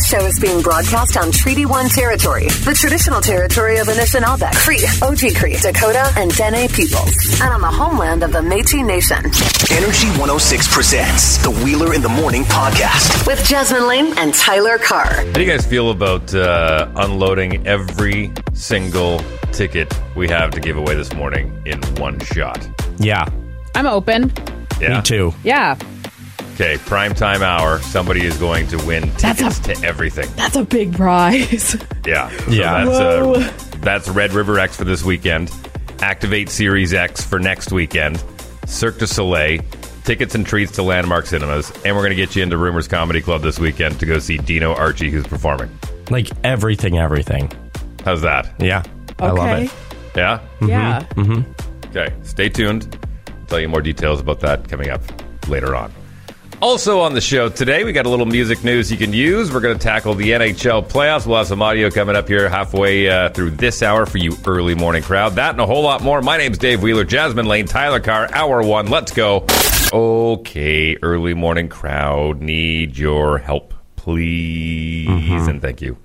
This show is being broadcast on Treaty 1 territory, the traditional territory of Anishinaabe, Cree, Oji Cree, Dakota, and Dene peoples, and on the homeland of the Métis Nation. Energy 106 presents the Wheeler in the Morning podcast. With Jasmine Lane and Tyler Carr. How do you guys feel about uh, unloading every single ticket we have to give away this morning in one shot? Yeah, I'm open. Yeah. me too. Yeah. Okay, prime time hour. Somebody is going to win That's tickets a- to everything. That's a big prize. Yeah. So Yeah. That's, uh, that's Red River X for this weekend. Activate Series X for next weekend. Cirque du Soleil. Tickets and treats to Landmark Cinemas. And we're going to get you into Rumors Comedy Club this weekend to go see Dino Archie, who's performing. Like everything, everything. How's that? Yeah, I love it. Yeah? Yeah. Okay, stay tuned. I'll tell you more details about that coming up later on. Also on the show today, we got a little music news you can use. We're going to tackle the NHL playoffs. We'll have some audio coming up here halfway uh, through this hour for you early morning crowd. That and a whole lot more. My name's Dave Wheeler, Jasmine Lane, Tyler Carr, hour one. Let's go. Okay, early morning crowd, need your help, please, and thank you.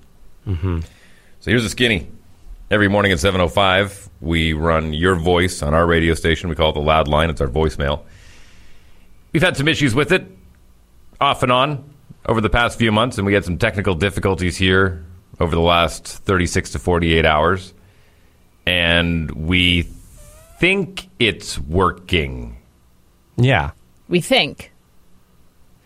So here's a skinny. Every morning at 7.05, we run your voice on our radio station. We call it the Loud Line. It's our voicemail. We've had some issues with it, off and on, over the past few months, and we had some technical difficulties here over the last 36 to 48 hours. And we think it's working. Yeah, We think.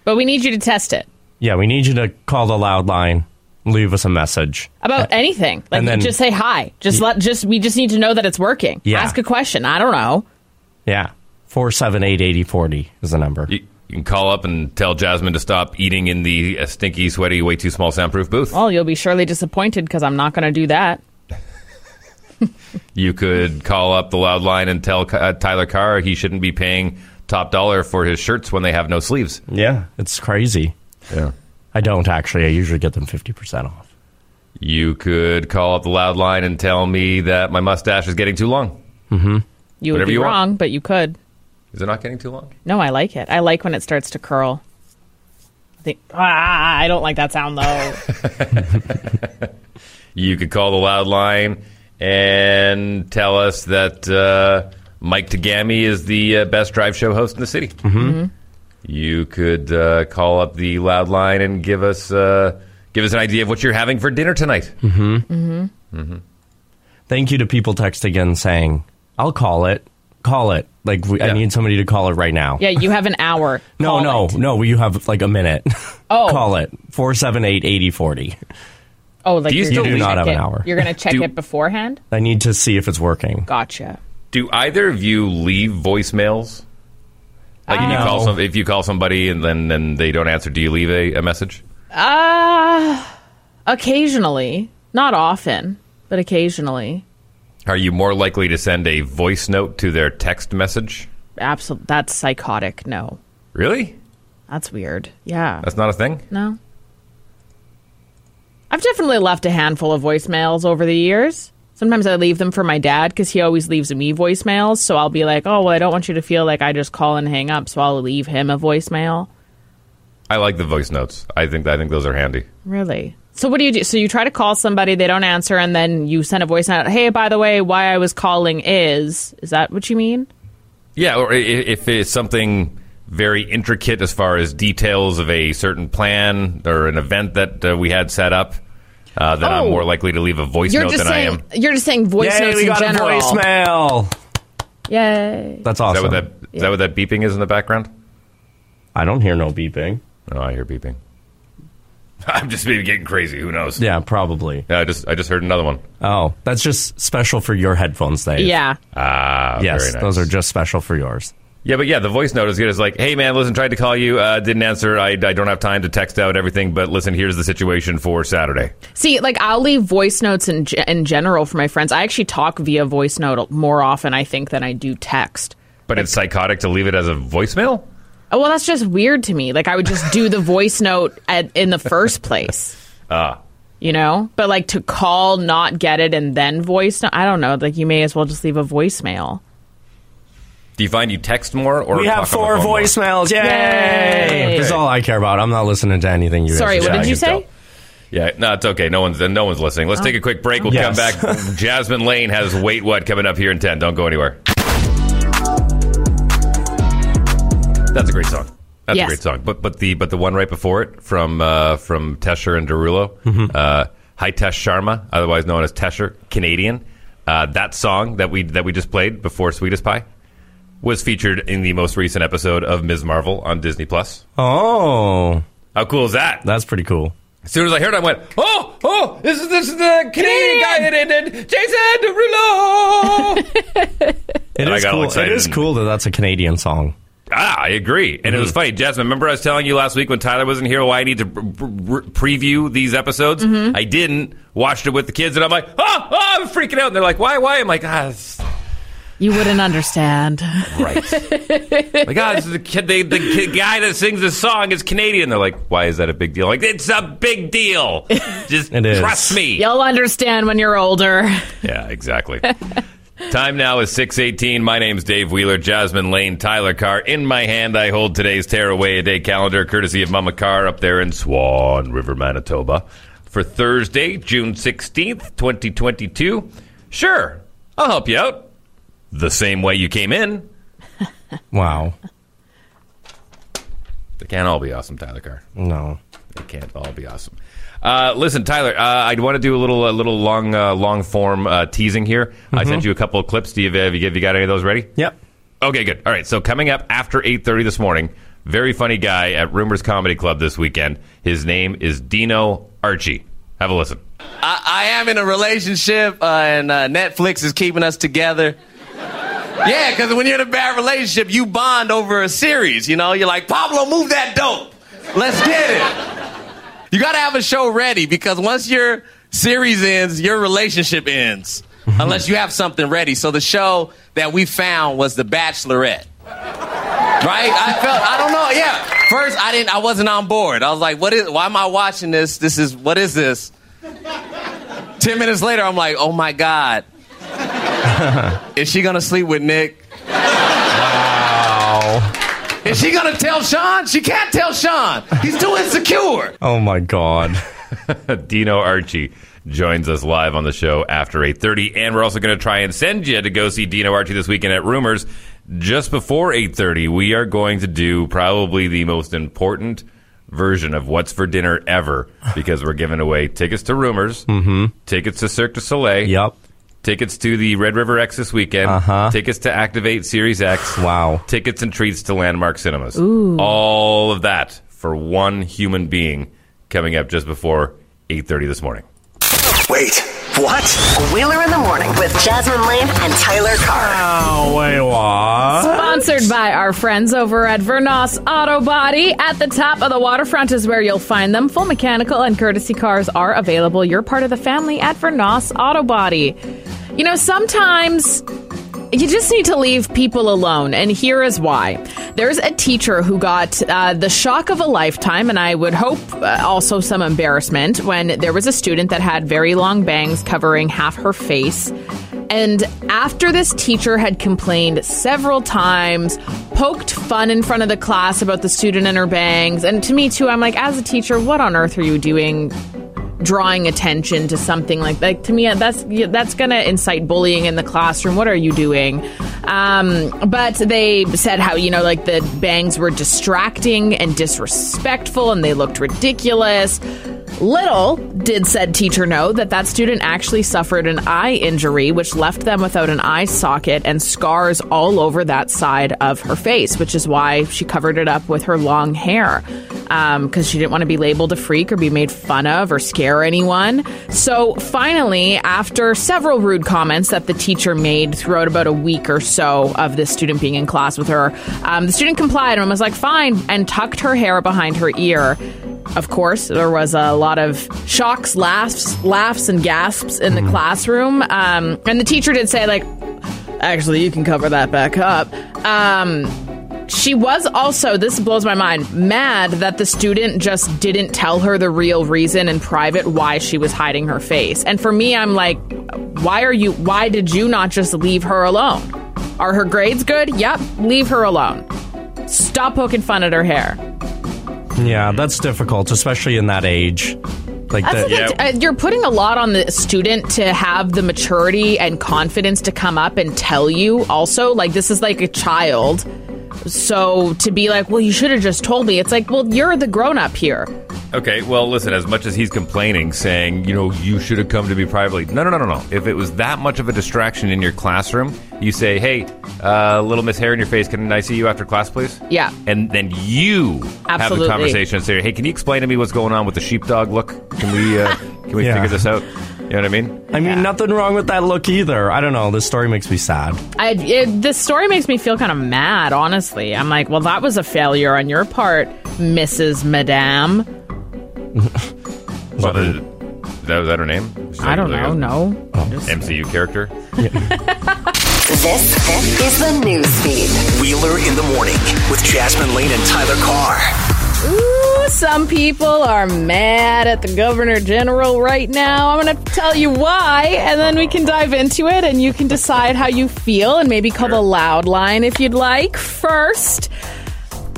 But we need you to test it. yeah. We need you to call the loud line, leave us a message. About anything. Like and then- just say hi. Just let just we just need to know that it's working. Yeah. Ask a question. I don't know. Yeah, four seven eight eighty forty is the number. You, you can call up and tell Jasmine to stop eating in the uh, stinky, sweaty, way too small soundproof booth. Well, you'll be surely disappointed because I'm not going to do that. You could call up the loud line and tell uh, Tyler Carr he shouldn't be paying top dollar for his shirts when they have no sleeves. Yeah, it's crazy. Yeah. I don't actually. I usually get them fifty percent off. You could call up the loud line and tell me that my mustache is getting too long. You would Whatever be you want. wrong, but you could. Is it not getting too long? No, I like it. I like when it starts to curl. I think ah, I don't like that sound though. You could call the loud line and tell us that uh, Mike Tagami is the uh, best drive show host in the city. Mm-hmm. You could uh, call up the loud line and give us uh, give us an idea of what you're having for dinner tonight. Thank you to people texting in saying, "I'll call it. Call it. Like we, Yeah. I need somebody to call it right now." yeah, you have an hour. No, Call no, it. no. You have like a minute. Oh. call it four seven eight eighty forty. Oh, like Do you you're still gonna do not check have an it- hour. You're going to check Do- it beforehand. I need to see if it's working. Gotcha. Do either of you leave voicemails? Like if you call some, if you call somebody and then, then they don't answer, do you leave a, a message? Uh occasionally, not often, but occasionally. Are you more likely to send a voice note to their text message? Absolutely, that's psychotic. No, Really? that's weird. Yeah, That's not a thing. no. I've definitely left a handful of voicemails over the years. Sometimes I leave them for my dad because he always leaves me voicemails. So I'll be like, "Oh, well, I don't want you to feel like I just call and hang up." So I'll leave him a voicemail. I like the voice notes. I think I think those are handy. Really? So what do you do? So you try to call somebody, they don't answer, and then you send a voice note. Hey, by the way, why I was calling is is that what you mean? Yeah, or i- if it's something very intricate as far as details of a certain plan or an event that uh, we had set up, uh, then I'm Oh. more likely to leave a voice You're note just than I saying am. you're just saying voice Yay, notes we in got general. a voicemail. Yay! That's Is awesome. that what that is that what that beeping is in the background? I don't hear no beeping. Oh, I hear beeping. I'm just maybe getting crazy. Who knows? Yeah, probably. Yeah, I just I just heard another one. Oh, that's just special for your headphones, Dave. Yeah. Ah, Yes, very nice. those are just special for yours. Yeah, but yeah, the voice note is good. It's like, hey man, listen, tried to call you, uh, didn't answer. I, I don't have time to text out everything, but listen, here's the situation for Saturday. See, like I'll leave voice notes in ge- in general for my friends. I actually talk via voice note more often, I think, than I do text. But it's psychotic to leave it as a voicemail. Oh, well, that's just weird to me. Like I would just do the voice note at, in the first place. Ah, you know but like to call not get it and then voice no- i don't know like you may as well just leave a voicemail do you find you text more or We talk on have four phone more? voicemails. Yay! Yay! This is all I care about. I'm not listening to anything you guys sorry what did you I can say Yeah, no, it's okay. No one's no one's listening. Let's take a quick break. We'll Yes. come back. Jasmine Lane has Wait What coming up here in 10. Don't go anywhere. That's a great song. That's Yes. a great song. But but the but the one right before it from uh, from Tesher and Derulo, Mm-hmm. uh, Hitesh Sharma, otherwise known as Tesher, Canadian. Uh, that song that we that we just played before Sweetest Pie was featured in the most recent episode of Ms. Marvel on Disney Plus. Oh, How cool is that? that's pretty cool. As soon as I heard it, I went, "Oh, oh! This is this is the Canadian guy that did Jason Derulo." It And is cool. It excited is and- cool that that's a Canadian song. Ah, I agree, and it was funny, Jasmine. Remember, I was telling you last week when Tyler wasn't here why I need to pr- pr- preview these episodes. I didn't. Watched it with the kids, and I'm like, "Oh, oh!" I'm freaking out. And they're like, "Why? Why?" I'm like, "Ah, it's You wouldn't understand. right." like, ah, this is the kid. They, the kid, guy that sings this song is Canadian. They're like, "Why is that a big deal?" Like, it's a big deal. Just It is. trust me. You'll understand when you're older. Yeah, exactly. Time now is 618. My name's Dave Wheeler, Jasmine Lane, Tyler Carr. In my hand, I hold today's Tearaway a Day calendar, courtesy of Mama Carr up there in Swan River, Manitoba. For Thursday, June 16th, 2022. Sure, I'll help you out. The same way you came in. Wow. They can't all be awesome, Tyler Carr. No. They can't all be awesome. Uh, listen, Tyler, uh, I want to do a little, a little long, uh, long form uh, teasing here. I sent you a couple of clips. Do you have, have you have you got any of those ready? Yep. Okay, good. All right. So coming up after eight thirty this morning, very funny guy at Rumors Comedy Club this weekend. His name is Dino Archie. Have a listen. I, I am in a relationship, uh, and uh, Netflix is keeping us together. Yeah, because when you're in a bad relationship, you bond over a series. You know, you're like, Pablo, move that dope. Let's get it. You got to have a show ready because once your series ends, your relationship ends. Mm-hmm. Unless you have something ready. So the show that we found was The Bachelorette. Right? I felt I don't know. Yeah. First I didn't I wasn't on board. I was like, what is why am I watching this? This is what is this? Ten minutes later, I'm like, oh my God. is she gonna sleep with Nick? Wow. Is she gonna tell Sean? She can't tell Sean. He's too insecure. Oh my God. Dino Archie joins us live on the show after 8.30 and we're also going to try and send you to go see Dino Archie this weekend at Rumors just before 8.30 we are going to do probably the most important version of What's for Dinner ever because we're giving away tickets to Rumors mm-hmm. tickets to Cirque du Soleil Yep. Tickets to the Red River X this weekend Uh-huh. tickets to Activate Series X Wow. tickets and treats to Landmark Cinemas. Ooh. All of that for one human being coming up just before 8:30 this morning. Wait, what? Wheeler in the Morning with Jasmine Lane and Tyler Carr. Oh, wait, what? Sponsored by our friends over at Vernos Auto Body. At the top of the waterfront is where you'll find them. Full mechanical and courtesy cars are available. You're part of the family at Vernos Auto Body. You know, sometimes you just need to leave people alone, and here is why. There's a teacher who got uh, the shock of a lifetime, and I would hope uh, also some embarrassment when there was a student that had very long bangs covering half her face. And after this teacher had complained several times, poked fun in front of the class about the student and her bangs, and to me too, I'm like, as a teacher, what on earth are you doing drawing attention to something like like to me that's that's going to incite bullying in the classroom. What are you doing? Um, but they said how you know like the bangs were distracting and disrespectful and they looked ridiculous. Little did said teacher know that that student actually suffered an eye injury, which left them without an eye socket and scars all over that side of her face, which is why she covered it up with her long hair because she didn't want to be labeled a freak or be made fun of or scare anyone. So finally, after several rude comments that the teacher made throughout about a week or so of this student being in class with her, um, the student complied and was like, fine, and tucked her hair behind her ear. Of course, there was a lot of shocks, laughs, laughs, and gasps in the classroom. Um, and the teacher did say, like, actually, you can cover that back up. Um, she was also, this blows my mind, mad that the student just didn't tell her the real reason in private why she was hiding her face. And for me, I'm like, why are you, why did you not just leave her alone? Are her grades good? Yep, leave her alone. Stop poking fun at her hair. Yeah, that's difficult, especially in that age. Like the. Yeah. Uh, You're putting a lot on the student to have the maturity and confidence to come up and tell you. Also, like this is like a child, so to be like, well, you should have just told me. It's like, well, you're the grown up here. Okay, well, listen, as much as he's complaining, saying, you know, you should have come to me privately. No, no, no, no, no. If it was that much of a distraction in your classroom, you say, hey, uh, little miss hair in your face, can I see you after class, please? Yeah. And then you have Absolutely. the conversation and say, hey, can you explain to me what's going on with the sheepdog look? Can we, uh, can we Yeah. figure this out? You know what I mean? I mean, nothing wrong with that look either. I don't know. This story makes me sad. I, it, this story makes me feel kind of mad, honestly. I'm like, well, that was a failure on your part, Mrs. Madame. Well, the, that was that her name? She's I don't like know. a No. Oh. MCU character? This is the news feed. Wheeler in the morning with Jasmine Lane and Tyler Carr. Some people are mad at the governor general right now. I'm going to tell you why, and then we can dive into it, and you can decide how you feel, and maybe call the loud line if you'd like. First,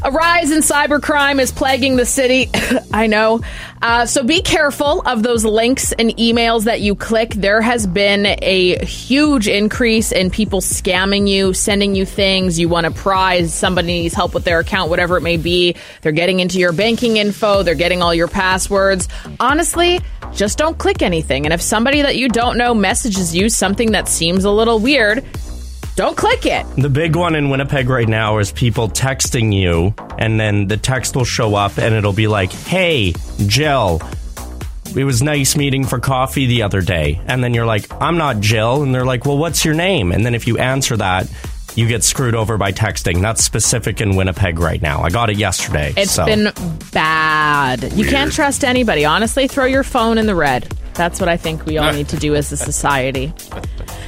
a rise in cybercrime is plaguing the city. I know. Uh, so be careful of those links and emails that you click. There has been a huge increase in people scamming you, sending you things. You want a prize, somebody needs help with their account, whatever it may be. They're getting into your banking info, they're getting all your passwords. Honestly, just don't click anything. And if somebody that you don't know messages you something that seems a little weird, don't click it. The big one in Winnipeg right now is people texting you, and then the text will show up and it'll be like, hey, Jill, it was nice meeting for coffee the other day. And then you're like, I'm not Jill. And they're like, well, what's your name? And then if you answer that, you get screwed over by texting. That's specific in Winnipeg right now. I got it yesterday. It's so. been bad. You can't trust anybody. Honestly, throw your phone in the red. That's what I think we all need to do as a society.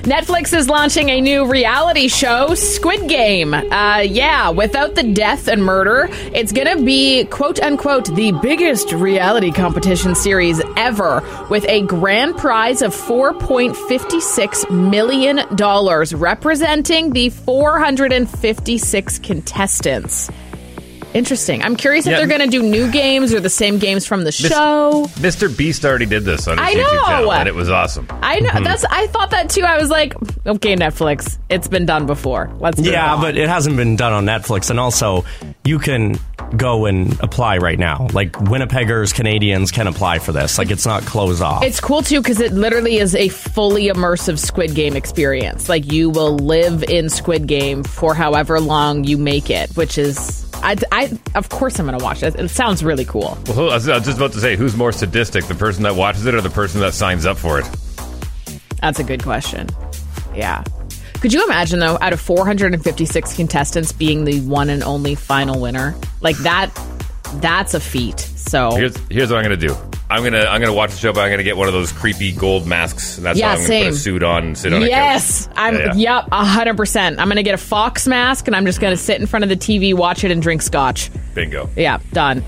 Netflix is launching a new reality show, Squid Game. Uh, yeah, without the death and murder, it's going to be, quote unquote, the biggest reality competition series ever, with a grand prize of $4.56 million, representing the 456 contestants. Interesting. I'm curious if Yeah. they're going to do new games or the same games from the show. Mr. Beast already did this on his I YouTube know. channel, and it was awesome. I know mm-hmm. that's. I thought that too. I was like, okay, Netflix, it's been done before. Let's. move Yeah, on. but it hasn't been done on Netflix. And also, you can go and apply right now. Like, Winnipeggers, Canadians can apply for this. Like, it's not closed off. It's cool too because it literally is a fully immersive Squid Game experience. Like you will live in Squid Game for however long you make it, which is. I, I of course I'm gonna watch it. It sounds really cool. Well, I was just about to say, who's more sadistic, the person that watches it or the person that signs up for it? That's a good question. Yeah. Could you imagine though, out of 456 contestants, being the one and only final winner? Like that. That's a feat. So Here's here's what I'm gonna do. I'm gonna I'm gonna watch the show, but I'm gonna get one of those creepy gold masks, and that's Yeah, how I'm gonna same. put a suit on and sit on. Yes, I'm. Yeah, yeah. Yep, hundred percent. I'm gonna get a fox mask and I'm just gonna sit in front of the TV, watch it, and drink scotch. Bingo. Yeah, done.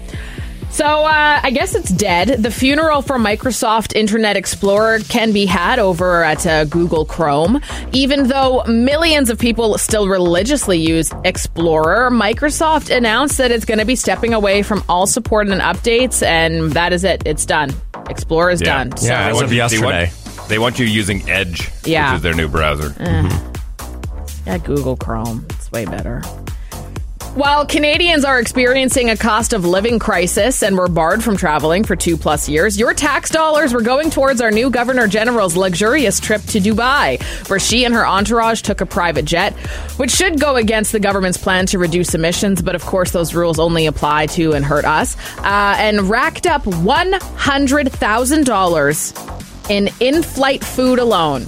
So uh, I guess it's dead. The funeral for Microsoft Internet Explorer can be had over at uh, Google Chrome. Even though millions of people still religiously use Explorer, Microsoft announced that it's going to be stepping away from all support and updates, and that is it. It's done. Explorer is Yeah. done. Yeah, So- as They of want you- they yesterday. want- They want you using Edge, Yeah. which is their new browser. Yeah, Google Chrome. It's way better. While Canadians are experiencing a cost of living crisis and were barred from traveling for two plus years, your tax dollars were going towards our new Governor General's luxurious trip to Dubai, where she and her entourage took a private jet, which should go against the government's plan to reduce emissions, but of course those rules only apply to and hurt us, uh, and racked up $100,000 in in flight food alone.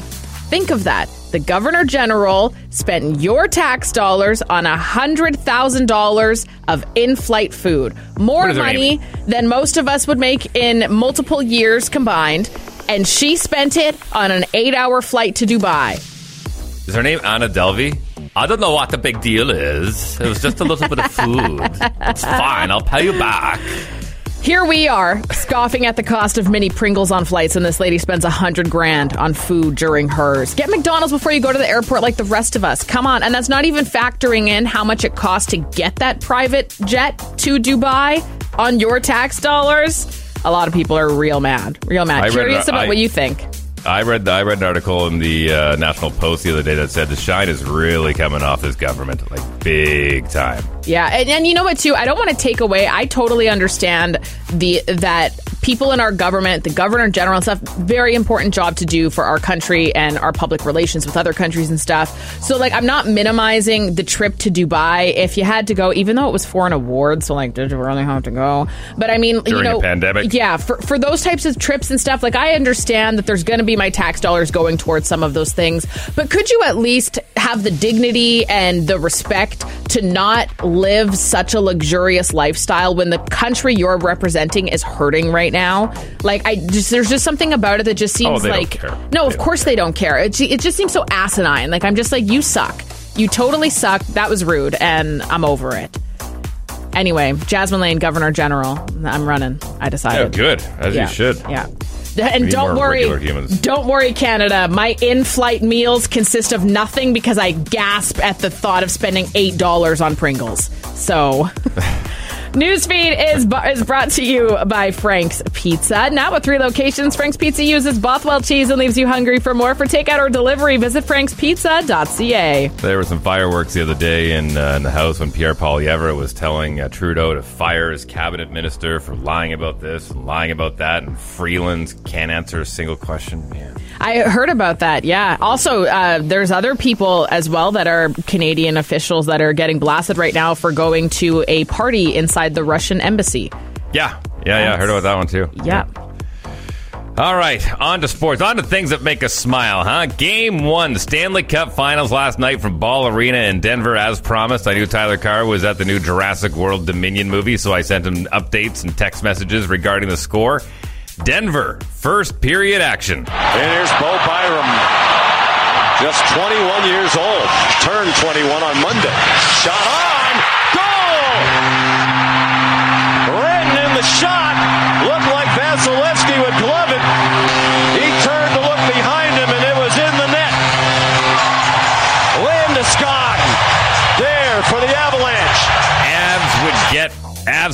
Think of that. The Governor General spent your tax dollars on $100,000 of in flight food. More What is her money than most of us would make in multiple years combined. And she spent it on an eight hour flight to Dubai. Is her name Anna Delvey? I don't know what the big deal is. It was just a little bit of food. It's fine. I'll pay you back. Here we are, scoffing at the cost of mini Pringles on flights, and this lady spends a hundred grand on food during hers. Get McDonald's before you go to the airport like the rest of us. Come on. And that's not even factoring in how much it costs to get that private jet to Dubai on your tax dollars. a lot of people are real mad, real mad. I read- Curious about I- what you think. I read I read an article in the uh, National Post the other day that said the shine is really coming off this government, like big time. Yeah, and, and you know what too? I don't want to take away. I totally understand the that people in our government, the governor general and stuff, very important job to do for our country and our public relations with other countries and stuff. So like, I'm not minimizing the trip to Dubai. If you had to go, even though it was for an award, so like, did you really have to go? But I mean, During you a know, pandemic? yeah, for for those types of trips and stuff, like I understand that there's going to be my tax dollars going towards some of those things, but could you at least have the dignity and the respect to not live such a luxurious lifestyle when the country you're representing is hurting right now? Like I just there's just something about it that just oh, seems Oh, they don't like care. no, They of course they don't care. It, it just seems so asinine. Like I'm just like you suck. You totally suck. That was rude, and I'm over it. Anyway, Jasmine Lane, Governor General. I'm running. I Yeah, decided. Oh, good as Yeah. you should. Yeah. And don't worry, humans. don't worry, Canada. My in-flight meals consist of nothing because I gasp at the thought of spending eight dollars on Pringles. So, Newsfeed is bu- is brought to you by Frank's Pizza. Now with three locations, Frank's Pizza uses Bothwell cheese and leaves you hungry for more. For takeout or delivery, visit frankspizza.ca. There were some fireworks the other day in, uh, in the House when Pierre Poilievre was telling uh, Trudeau to fire his cabinet minister for lying about this and lying about that, and Freeland can't answer a single question. Man. I heard about that. Yeah. Also, uh, there's other people as well that are Canadian officials that are getting blasted right now for going to a party inside the Russian embassy. Yeah, yeah, yeah. I heard about that one too. Yeah. All right, on to sports. On to things that make us smile, huh? Game one, the Stanley Cup Finals last night from Ball Arena in Denver, as promised. I knew Tyler Carr was at the new Jurassic World Dominion movie, so I sent him updates and text messages regarding the score. Denver, first period action. And here's Bo Byram, just 21 years old, turned 21 on Monday. Shot on,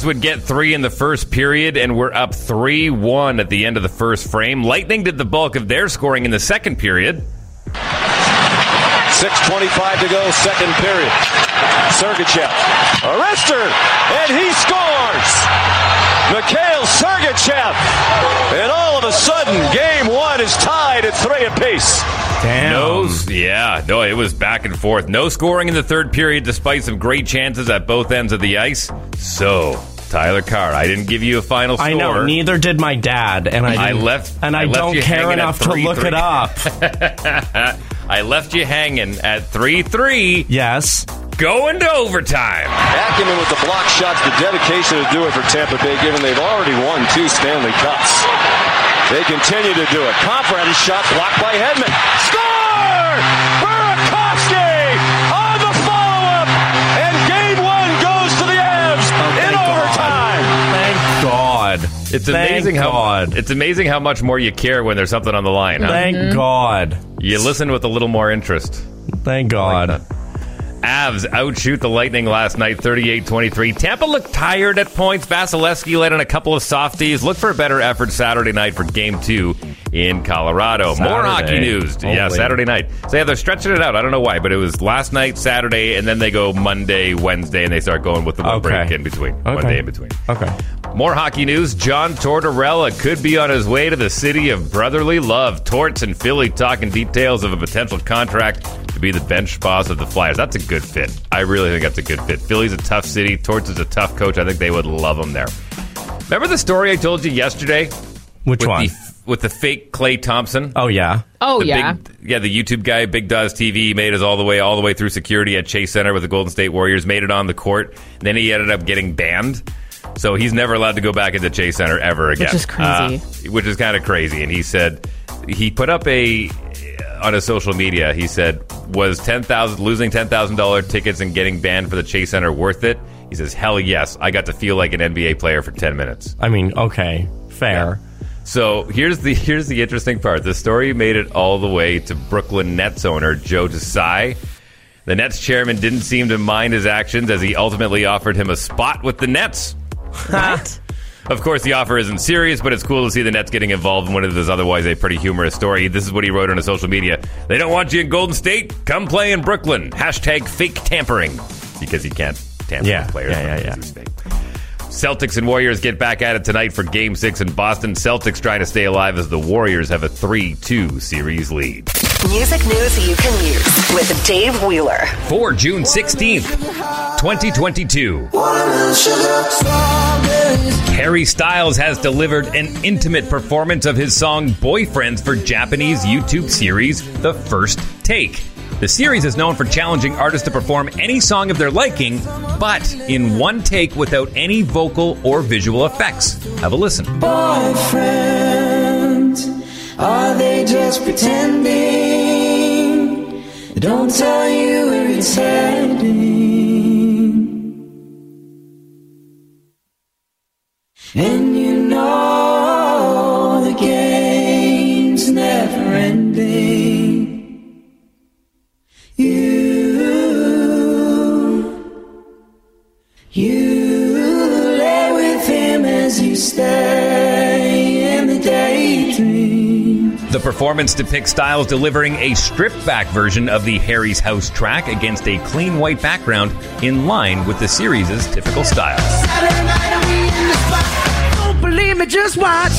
Avs would get three in the first period, and we're up three one at the end of the first frame. Lightning did the bulk of their scoring in the second period. 6.25 to go, second period. Sergachev, Arrestor, and he scores! Mikhail Sergachev! And all of a sudden, game one is tied at three apiece. Damn. No, yeah, no, it was back and forth. No scoring in the third period, despite some great chances at both ends of the ice. So, Tyler Carr, I didn't give you a final score. I know. Neither did my dad, and I, I left- and I, I left don't care hanging at enough to look three. it up. I left you hanging at three three, yes. going to overtime. Acumen with the block shots, the dedication to do it for Tampa Bay, given they've already won two Stanley Cups. They continue to do it. Conference shot blocked by Hedman. Score! It's Thank amazing how God. it's amazing how much more you care when there's something on the line. Huh? Thank mm-hmm. God. You listen with a little more interest. Thank God. Avs outshoot the Lightning last night, 38-23. Tampa looked tired at points. Vasilevskiy let in a couple of softies. Look for a better effort Saturday night for Game 2 in Colorado. More hockey news. Yeah, Saturday night. So yeah, they're stretching it out. I don't know why, but it was last night, Saturday, and then they go Monday, Wednesday, and they start going with the Okay. break in between. One Okay. day in between. Okay. More hockey news. John Tortorella could be on his way to the city of brotherly love. Torts and Philly talking details of a potential contract to be the bench boss of the Flyers. That's a good fit. I really think that's a good fit. Philly's a tough city. Torts is a tough coach. I think they would love him there. Remember the story I told you yesterday Which with one? the with the fake Klay Thompson? oh yeah. Oh The yeah. big, yeah, the YouTube guy, Big Daz TV, made us all the way, all the way through security at Chase Center with the Golden State Warriors. Made it on the court. Then he ended up getting banned, so he's never allowed to go back into Chase Center ever again. Which is crazy. Uh, which is kind of crazy. And he said he put up a on his social media. He said was ten thousand losing ten thousand dollar tickets and getting banned for the Chase Center worth it. He says, "Hell yes, I got to feel like an NBA player for ten minutes." I mean, okay, fair. So here's the here's the interesting part. The story made it all the way to Brooklyn Nets owner Joe Tsai. The Nets chairman didn't seem to mind his actions as he ultimately offered him a spot with the Nets. What? Of course, the offer isn't serious, but it's cool to see the Nets getting involved in what is otherwise a pretty humorous story. This is what he wrote on his social media. They don't want you in Golden State? Come play in Brooklyn. Hashtag fake tampering. Because he can't tamper Yeah, with players. yeah, yeah, yeah. Celtics and Warriors get back at it tonight for Game 6 in Boston. Celtics trying to stay alive as the Warriors have a 3 2 series lead. Music news you can use with Dave Wheeler. For June 16th, 2022. Harry Styles has delivered an intimate performance of his song Boyfriends for Japanese YouTube series The First Take. The series is known for challenging artists to perform any song of their liking, but in one take without any vocal or visual effects. Have a listen. boyfriends? Are they just pretending? Don't tell you where it's heading. And you know stay in the daydream. The performance depicts Styles delivering a stripped back version of the Harry's House track against a clean white background in line with the series' typical style. Don't believe me, just watch.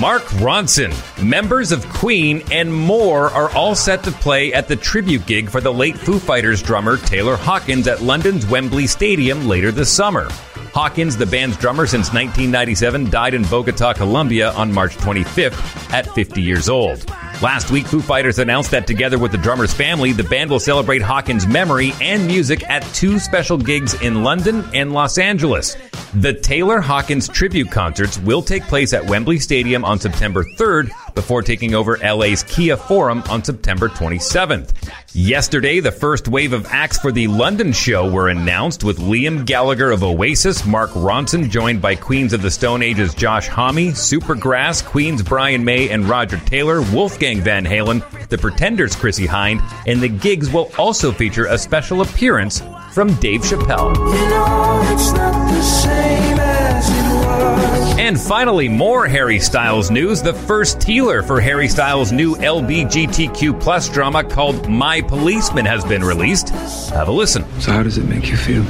Mark Ronson, members of Queen, and more are all set to play at the tribute gig for the late Foo Fighters drummer Taylor Hawkins at London's Wembley Stadium later this summer. Hawkins, the band's drummer since 1997, died in Bogota, Colombia on March 25th at 50 years old. Last week, Foo Fighters announced that together with the drummer's family, the band will celebrate Hawkins' memory and music at two special gigs in London and Los Angeles. The Taylor Hawkins tribute concerts will take place at Wembley Stadium on September 3rd before taking over LA's Kia Forum on September 27th. Yesterday, the first wave of acts for the London show were announced with Liam Gallagher of Oasis, Mark Ronson, joined by Queens of the Stone Age's Josh Homme, Supergrass, Queen's Brian May and Roger Taylor, Wolfgang Van Halen, The Pretenders' Chrissie Hynde, and the gigs will also feature a special appearance from Dave Chappelle. You know And finally, more Harry Styles news. The first teaser for Harry Styles' new LBGTQ plus drama called My Policeman has been released. Have a listen. So, how does it make you feel?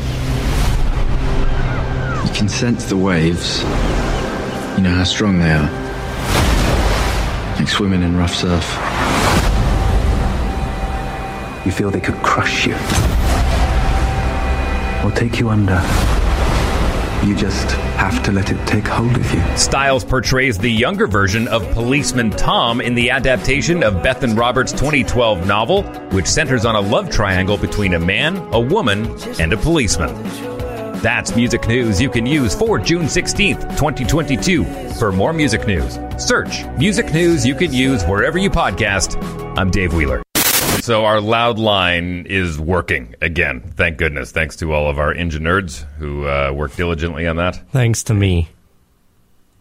You can sense the waves. You know how strong they are. Like swimming in rough surf. You feel they could crush you or take you under. You just have to let it take hold of you. Styles portrays the younger version of policeman Tom in the adaptation of Bethan Roberts' 2012 novel, which centers on a love triangle between a man, a woman, and a policeman. That's music news you can use for June 16th, 2022. For more music news, search music news you can use wherever you podcast. I'm Dave Wheeler. So our loud line is working again. Thank goodness. Thanks to all of our engine nerds who uh, worked diligently on that. Thanks to me.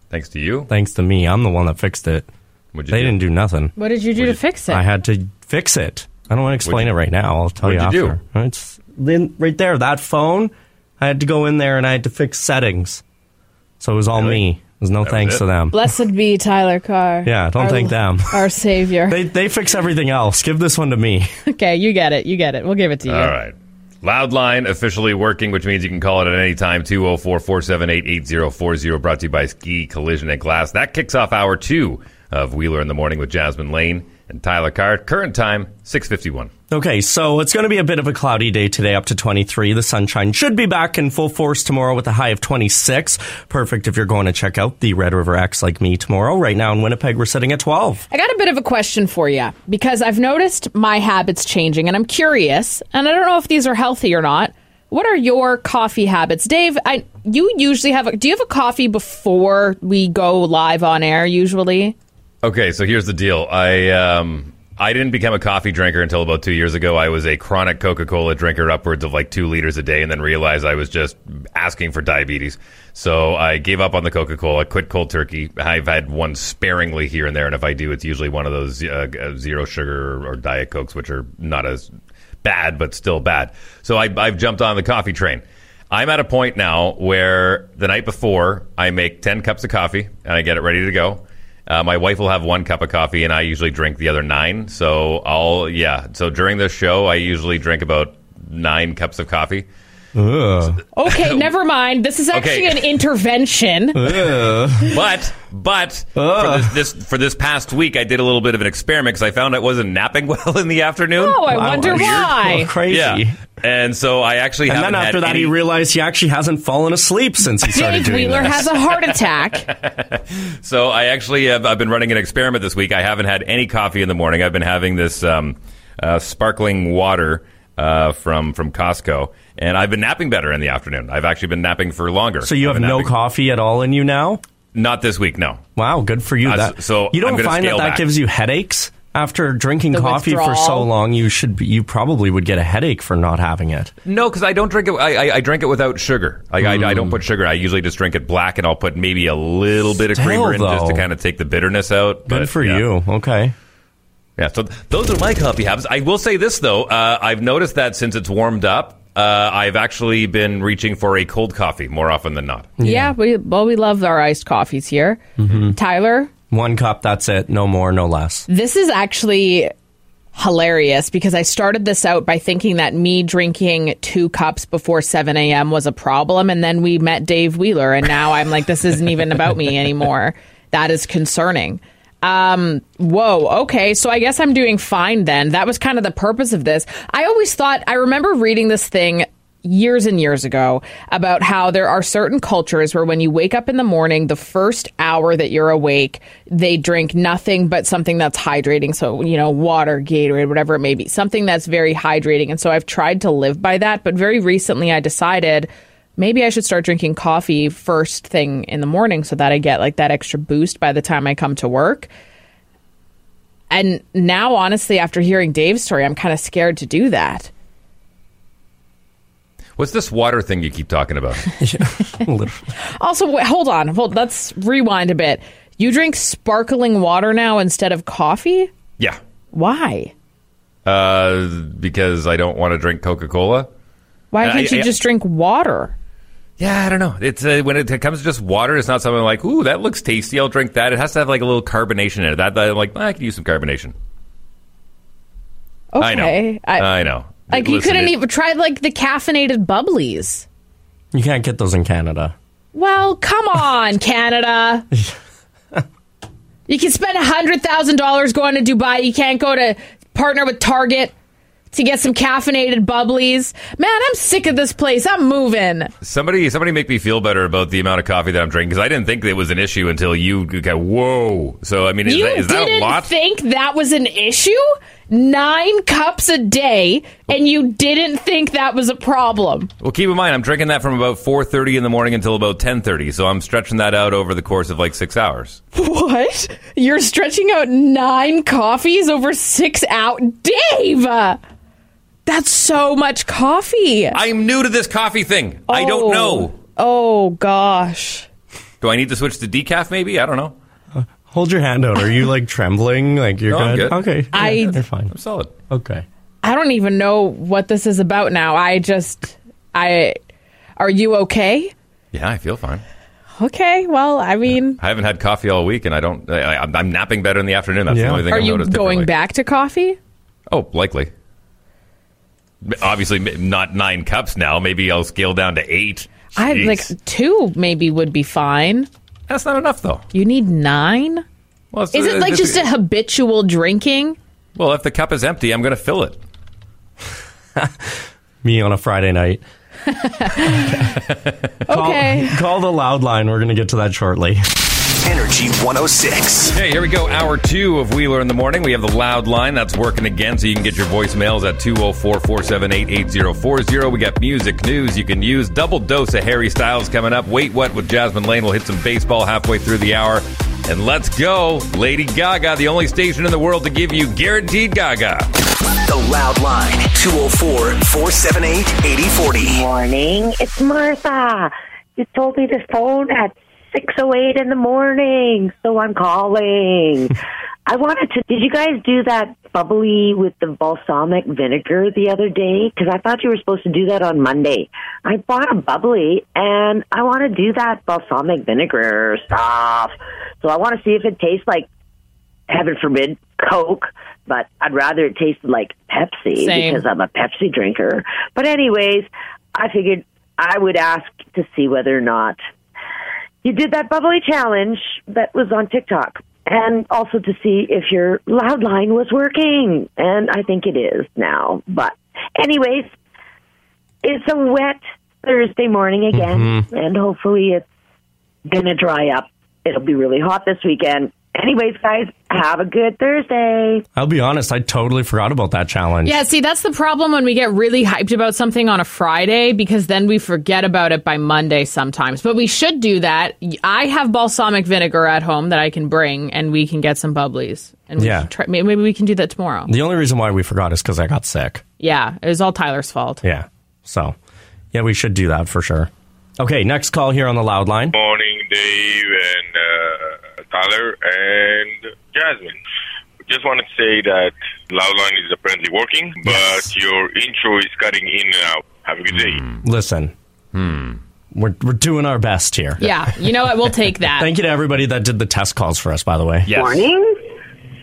Thanks to you. Thanks to me. I'm the one that fixed it. You They do? didn't do nothing. What did you do to fix it? I had to fix it. I don't want to explain What'd it right now. I'll tell you what'd you after. It's in, right there. That phone. I had to go in there and I had to fix settings. So it was all Really? me. There's no That thanks to them. Blessed be Tyler Carr. Yeah, don't our, thank them. Our savior. They they fix everything else. Give this one to me. okay, you get it. You get it. We'll give it to you. All right. Loudline officially working, which means you can call it at any time 204 478 8040. Brought to you by Ski Collision and Glass. That kicks off hour two of Wheeler in the Morning with Jasmine Lane and Tyler Carr. Current time 651. Okay, so it's going to be a bit of a cloudy day today, up to 23. The sunshine should be back in full force tomorrow with a high of 26. Perfect if you're going to check out the Red River X like me tomorrow. Right now in Winnipeg, we're sitting at 12. I got a bit of a question for you because I've noticed my habits changing and I'm curious, and I don't know if these are healthy or not. What are your coffee habits? Dave, I you usually have a, do you have a coffee before we go live on air usually? Okay, so here's the deal. I um I didn't become a coffee drinker until about two years ago. I was a chronic Coca Cola drinker, upwards of like two liters a day, and then realized I was just asking for diabetes. So I gave up on the Coca Cola, I quit cold turkey. I've had one sparingly here and there, and if I do, it's usually one of those uh, uh, zero sugar or, or diet cokes, which are not as bad, but still bad. So I, I've jumped on the coffee train. I'm at a point now where the night before I make 10 cups of coffee and I get it ready to go. Uh, my wife will have one cup of coffee and I usually drink the other nine. So I'll, yeah. So during this show, I usually drink about nine cups of coffee. Okay, never mind. This is actually Okay. an intervention. But but for this, this for this past week, I did a little bit of an experiment because I found I wasn't napping well in the afternoon. Oh, I wonder Weird. why. Crazy. Yeah, and so I actually And haven't then after had that, any, he realized he actually hasn't fallen asleep since he started Dave doing Wheeler this. has a heart attack. So I actually have I've been running an experiment this week. I haven't had any coffee in the morning. I've been having this um, uh, sparkling water uh, from from Costco, and I've been napping better in the afternoon. I've actually been napping for longer. so you I've have no napping- coffee at all in you now? Not this week, no. Wow, good for you. Uh, that, so you don't gonna find that scale that back. gives you headaches after drinking The coffee for so long. You should be, you probably would get a headache for not having it. No, because I don't drink it. I, I, I drink it without sugar. Like, I, I Hmm. don't put sugar. I usually just drink it black, and I'll put maybe a little bit of Still, creamer in just to kind of take the bitterness out. Good But, for yeah. you. Okay. Yeah, so those are my coffee habits. I will say this though, uh, I've noticed that since it's warmed up, uh, I've actually been reaching for a cold coffee more often than not. yeah, we well we love our iced coffees here. Mm-hmm. Tyler, One cup, that's it. No more, no less. this is actually hilarious because I started this out by thinking that me drinking two cups before 7 a.m. was a problem. And then we met Dave Wheeler, and now I'm like, this isn't even about me anymore. That is concerning. Um, whoa, okay. So I guess I'm doing fine then. That was kind of the purpose of this. I always thought, I remember reading this thing years and years ago about how there are certain cultures where when you wake up in the morning, the first hour that you're awake, they drink nothing but something that's hydrating. So, you know, water, Gatorade, whatever it may be, something that's very hydrating. And so I've tried to live by that. But very recently I decided maybe I should start drinking coffee first thing in the morning so that I get like that extra boost by the time I come to work. And now, honestly, after hearing Dave's story, I'm kind of scared to do that. What's this water thing you keep talking about? Also, wait, hold on. Hold, let's rewind a bit. You drink sparkling water now instead of coffee? yeah, Why? uh, because I don't want to drink Coca Cola. Why can't you I- just drink water? Yeah, I don't know. It's uh, when it comes to just water. It's not something like, "Ooh, that looks tasty. I'll drink that." It has to have like a little carbonation in it. That, that I'm like, I could use some carbonation. Okay. I know. I, know. like you couldn't it- even try like the caffeinated bubblies. You can't get those in Canada. Well, come on, Canada. You can spend hundred thousand dollars going to Dubai. You can't go to partner with Target to get some caffeinated bubblies. Man, I'm sick of this place. I'm moving. Somebody, somebody, make me feel better about the amount of coffee that I'm drinking because I didn't think it was an issue until you go, "Whoa!" So I mean, is, you that, is that a didn't lot? think that was an issue? Nine cups a day, and you didn't think that was a problem. well, keep in mind, I'm drinking that from about 4:30 in the morning until about 10:30. So I'm stretching that out over the course of like six hours. What? You're stretching out nine coffees over six out, Dave. That's so much coffee. I'm new to this coffee thing. I don't oh. know. Oh gosh. Do I need to switch to decaf? Maybe I don't know. Uh, hold your hand out. Are you like trembling? Like you're No, I'm good? good. Okay. I- Yeah, you're fine. I'm solid. Okay. I don't even know what this is about now. I just I are you okay? Yeah, I feel fine. Okay. Well, I mean, I haven't had coffee all week, and I don't. I, I'm- I'm napping better in the afternoon. That's the only thing are I've you noticed. going back to coffee? Oh, likely. Obviously, not nine cups now. Maybe I'll scale down to eight. I Jeez. like two maybe would be fine. That's not enough, though. You need nine? Well, Is it uh, like just a habitual drinking? Well, if the cup is empty, I'm going to fill it. Me on a Friday night. Okay. Call, call the loud line. We're going to get to that shortly. Energy 106. Hey, here we go. Hour two of Wheeler in the Morning. We have the loud line that's working again, so you can get your voicemails at 204 478 8040. We got music news you can use. Double dose of Harry Styles coming up. Wait What with Jasmine Lane. We'll hit some baseball halfway through the hour. And let's go. Lady Gaga, the only station in the world to give you guaranteed Gaga. The Loud Line. 204 478 8040. morning. It's Martha. You told me to phone at 6.08 in the morning, so I'm calling. I wanted to, did you guys do that bubbly with the balsamic vinegar the other day because I thought you were supposed to do that on Monday. I bought a bubbly and I want to do that balsamic vinegar stuff. So I want to see if it tastes like, heaven forbid, Coke, but I'd rather it tasted like Pepsi Same. because I'm a Pepsi drinker. But, anyways, I figured I would ask to see whether or not you did that bubbly challenge that was on TikTok. And also to see if your loud line was working. And I think it is now. But anyways, it's a wet Thursday morning again. Mm-hmm. And hopefully it's gonna dry up. It'll be really hot this weekend. Anyways, guys, have a good Thursday. I'll be honest, I totally forgot about that challenge. Yeah, see, that's the problem when we get really hyped about something on a Friday because then we forget about it by Monday sometimes. But we should do that. I have balsamic vinegar at home that I can bring and we can get some bubblies. And we Yeah. should try, maybe we can do that tomorrow. The only reason why we forgot is because I got sick. Yeah, it was all Tyler's fault. Yeah. So, yeah, we should do that for sure. Okay, next call here on the loud line. Morning, Dave and uh, Tyler and Jasmine. Just want to say that Loudline is apparently working, but your intro is cutting in and out. Have a good day. Listen, we're, we're doing our best here. Yeah, you know what? We'll take that. Thank you to everybody that did the test calls for us, by the way. Morning.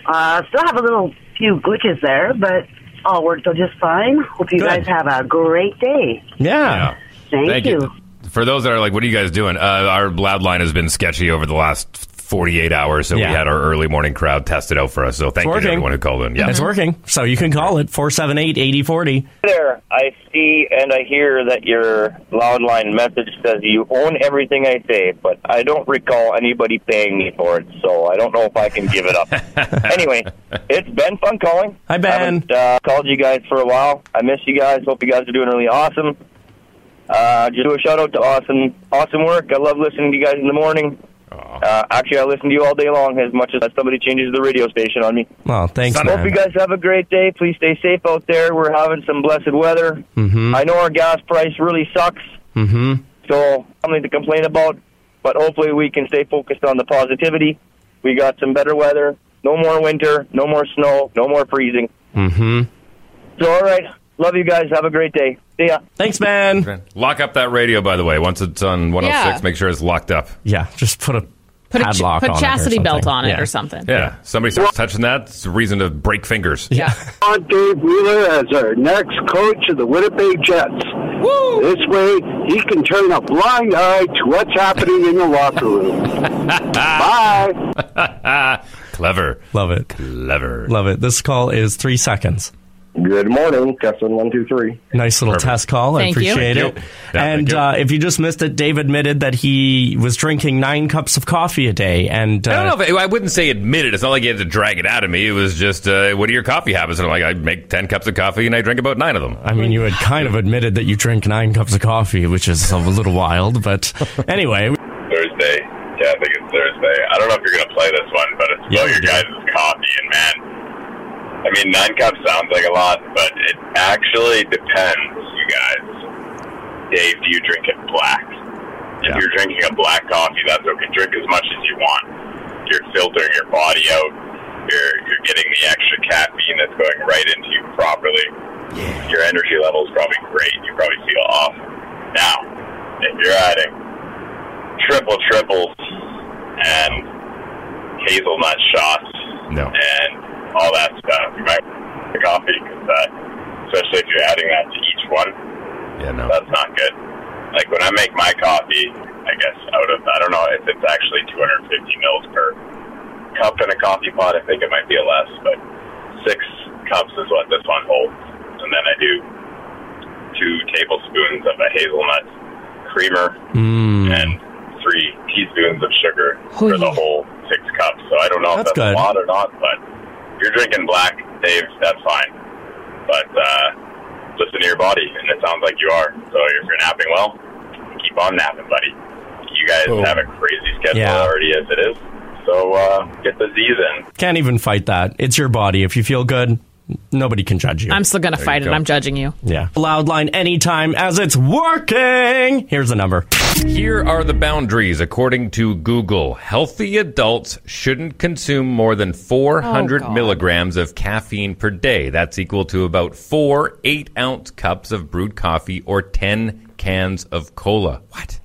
Uh, still have a little few glitches there, but all worked out just fine. Hope you Good. guys have a great day. Yeah. Thank, you. For those that are like, what are you guys doing? Uh, our loud line has been sketchy over the last 48 hours, so Yeah. we had our early morning crowd test it out for us. So thank you to working. everyone who called in. Yeah, It's working. So you can call it 478 8040. there. I see and I hear that your loud line message says you own everything I say, but I don't recall anybody paying me for it, so I don't know if I can give it up. anyway, it's been Fun calling. Hi, Ben. I haven't uh, called you guys for a while. I miss you guys. Hope you guys are doing really awesome. Uh, just do a shout out to awesome, awesome work. I love listening to you guys in the morning. Uh, actually, I listen to you all day long as much as somebody changes the radio station on me. Well, thanks, I Hope you guys have a great day. Please stay safe out there. We're having some blessed weather. Mm-hmm. I know our gas price really sucks, Mm-hmm. so something to complain about. But hopefully, we can stay focused on the positivity. We got some better weather. No more winter. No more snow. No more freezing. Mm-hmm. So, all right. Love you guys. Have a great day. See ya. Thanks, man. Lock up that radio, by the way. Once it's on 106, Yeah. Oh make sure it's locked up. Yeah, just put a Put a ch- padlock put on chastity it or belt something. on it Yeah. or something. Yeah. Somebody starts touching that, it's a reason to break fingers. Yeah. want Dave Wheeler as our next coach of the Winnipeg Jets. This way, he can turn a blind eye to what's happening in the locker room. Bye. Clever. Love it. Clever. Love it. This call is three seconds. Good morning, Kesson one two three. Nice little test call. I Thank you. appreciate Thank it. you. Yeah, and thank you. uh, if you just missed it, Dave admitted that he was drinking nine cups of coffee a day. And uh, I don't know if I wouldn't say admitted. it. It's not like he had to drag it out of me. It was just, uh, what are your coffee habits? And I'm like, I make 10 cups of coffee and I drink about nine of them. I mean, you had kind of admitted that you drink nine cups of coffee, which is a little wild. But anyway, Thursday. Yeah, I think it's Thursday. I don't know if you're going to play this one, but it's Yeah, about we your do. guys' coffee. And man, I mean, nine cups sounds like a lot, but it actually depends, you guys. Dave, do you drink it black? If Yeah. you're drinking a black coffee, that's okay. Drink as much as you want. You're filtering your body out. You're you're getting the extra caffeine that's going right into you properly. Your energy level is probably great. You probably feel off. Now, if you're adding triple triples and hazelnut shots No. and all that stuff, you might want the coffee because that, especially if you're adding that to each one, Yeah, no. that's not good. Like when I make my coffee, I guess out of I don't know if it's actually 250 mils per cup in a coffee pot. I think it might be a less, but six cups is what this one holds, and then I do two tablespoons of a hazelnut creamer mm, and three teaspoons of sugar Oh, for the yeah. whole six cups. So I don't know That's if that's good. a lot or not, but if you're drinking black, Dave, that's fine. But uh, listen to your body, and it sounds like you are. So if you're napping well, keep on napping, buddy. You guys Boom. have a crazy schedule Yeah. already as it is. So uh, get the Z's in. can't even fight that. It's your body. If you feel good, nobody can judge you. I'm still going to fight it. go. I'm judging you. yeah. Loud line anytime as it's working. Here's the number. Here are the boundaries according to Google. Healthy adults shouldn't consume more than 400 Oh, milligrams of caffeine per day. That's equal to about four eight ounce cups of brewed coffee or 10 cans of cola. What?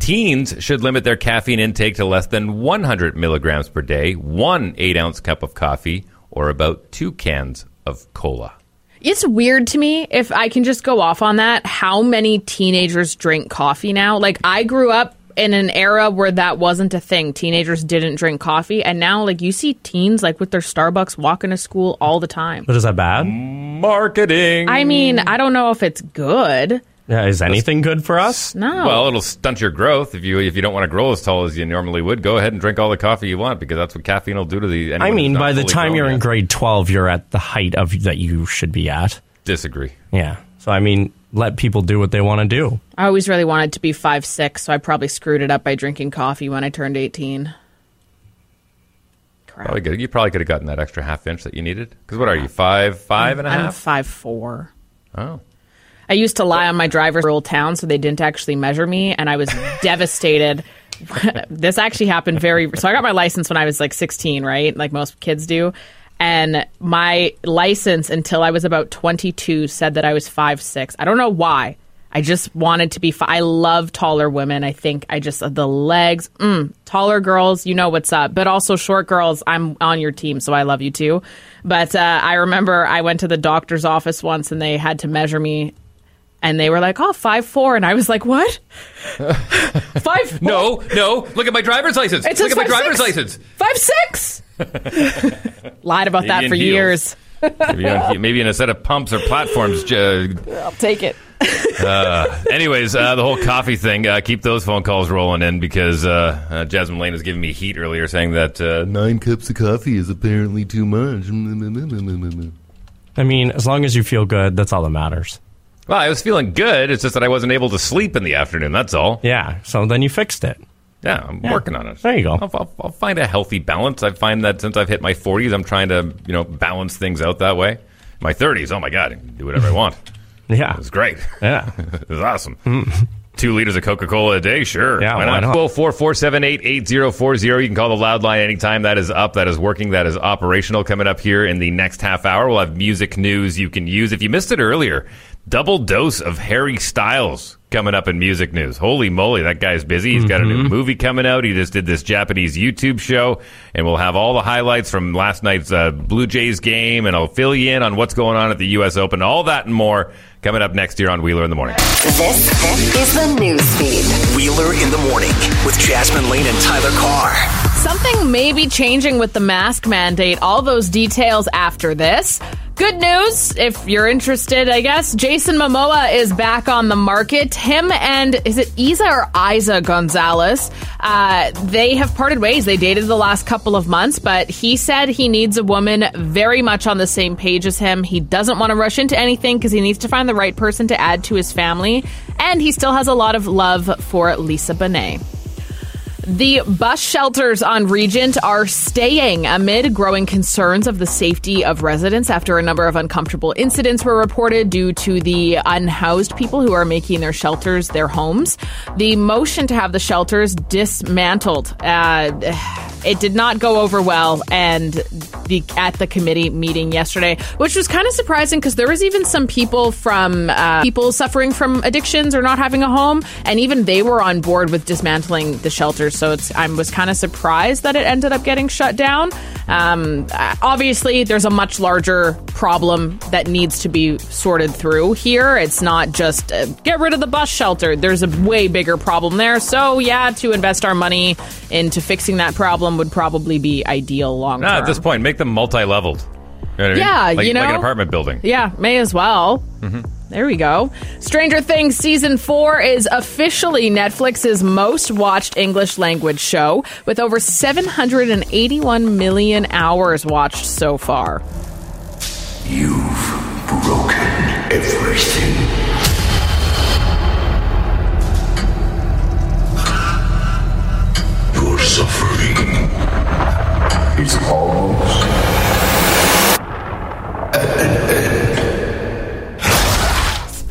Teens should limit their caffeine intake to less than 100 milligrams per day, one eight ounce cup of coffee, or about two cans of cola. It's weird to me if I can just go off on that. How many teenagers drink coffee now? Like I grew up in an era where that wasn't a thing. Teenagers didn't drink coffee, and now like you see teens like with their Starbucks walking to school all the time. But is that bad? Marketing. I mean, I don't know if it's good. Yeah, is anything good for us? No. Well, it'll stunt your growth if you if you don't want to grow as tall as you normally would. Go ahead and drink all the coffee you want because that's what caffeine will do to the. anyone I mean, by the time you're in grade 12, you're at the height of that you should be at. disagree. Yeah. So, I mean, let people do what they want to do. I always really wanted to be five six, so I probably screwed it up by drinking coffee when I turned eighteen. Probably good. You probably could have gotten that extra half inch that you needed. Because what are you five five and a I'm half? five four. Oh, I used to lie on my driver's rural town so they didn't actually measure me, and I was devastated. this actually happened very. So I got my license when I was like 16, right? Like most kids do. And my license until I was about 22 said that I was five six. I don't know why. I just wanted to be. Fi- I love taller women. I think I just the legs. Mm, taller girls, you know what's up. But also short girls. I'm on your team, so I love you too. But uh, I remember I went to the doctor's office once, and they had to measure me, and they were like, "Oh, five four," and I was like, "What? five? no, no! Look at my driver's license. It says Look at my driver's six. license. Five six? Lied about that for heels. years. Maybe, on, maybe in a set of pumps or platforms. Uh, I'll take it. uh, anyways, uh, the whole coffee thing. Uh, keep those phone calls rolling in because uh, uh, Jasmine Lane was giving me heat earlier, saying that uh, nine cups of coffee is apparently too much. I mean, as long as you feel good, that's all that matters. Well, I was feeling good. It's just that I wasn't able to sleep in the afternoon. That's all. Yeah. So then you fixed it. Yeah, I'm Yeah. working on it. There you go. I'll, I'll, I'll find a healthy balance. I find that since I've hit my 40s, I'm trying to you know balance things out that way. My 30s, oh my god, I can do whatever I want. Yeah. It's great. Yeah. it's awesome. Hmm. Two liters of Coca Cola a day, sure. Yeah, why why not? not? Well, four four seven eight eight zero four zero. You can call the loud line anytime. That is up. That is working. That is operational. Coming up here in the next half hour, we'll have music news you can use. If you missed it earlier, double dose of Harry Styles coming up in music news. Holy moly, that guy's busy. He's got a new movie coming out. He just did this Japanese YouTube show, and we'll have all the highlights from last night's uh, Blue Jays game, and I'll fill you in on what's going on at the U.S. Open. All that and more coming up next year on Wheeler in the Morning. This is the news feed. Wheeler in the morning with Jasmine Lane and Tyler Carr. Something may be changing with the mask mandate. All those details after this. Good news, if you're interested, I guess. Jason Momoa is back on the market. Him and, is it Isa or Isa Gonzalez? Uh, they have parted ways. They dated the last couple of months, but he said he needs a woman very much on the same page as him. He doesn't want to rush into anything because he needs to find the right person to add to his family. And he still has a lot of love for Lisa Bonet. The bus shelters on Regent are staying amid growing concerns of the safety of residents after a number of uncomfortable incidents were reported due to the unhoused people who are making their shelters their homes. The motion to have the shelters dismantled. Uh, it did not go over well and the at the committee meeting yesterday, which was kind of surprising because there was even some people from uh, people suffering from addictions or not having a home, and even they were on board with dismantling the shelters. So it's I was kind of surprised that it ended up getting shut down. Um, obviously, there's a much larger problem that needs to be sorted through here. It's not just uh, get rid of the bus shelter. There's a way bigger problem there. So yeah, to invest our money into fixing that problem would probably be ideal long term. Nah, at this point, make them multi-leveled. You know what I mean? Like, you like an apartment building. Yeah, may as well. There we go. Stranger Things season four is officially Netflix's most watched English language show, with over 781 million hours watched so far. You've broken everything.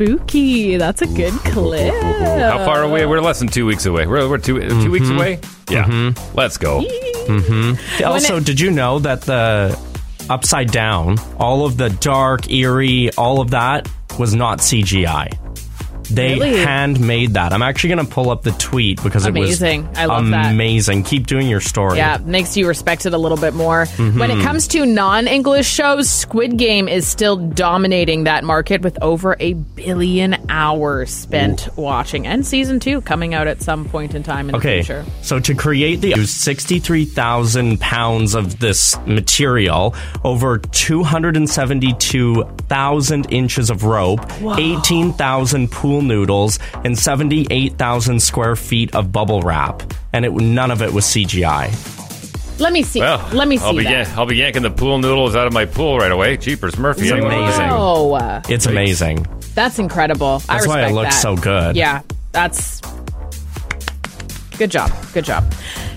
Spooky. That's a good clip. How far away? We're less than two weeks away. We're, we're two, two weeks Mhm. away? Yeah. Let's go. hmm Also, did you know that the upside down, all of the dark, eerie, all of that was not CGI? They Really? handmade that. I'm actually going to pull up the tweet because Amazing. it was I love that. amazing. Keep doing your story. Yeah, makes you respect it a little bit more. When it Mhm. comes to non English shows, Squid Game is still dominating that market with over a billion hours spent watching. And season two coming out at some point in time in Okay, the future. so to create the 63,000 pounds of this material, over 272,000 inches of rope, 18,000 pool noodles, and 78,000 square feet of bubble wrap. And it none of it was CGI. Let me see. Well, Let me see I'll be, that. yan- I'll be yanking the pool noodles out of my pool right away. Cheapers Murphy. It's anyway. amazing. Oh, uh, It's amazing. that's incredible. I That's why it looks that. so good. Yeah, that's good job. Good job.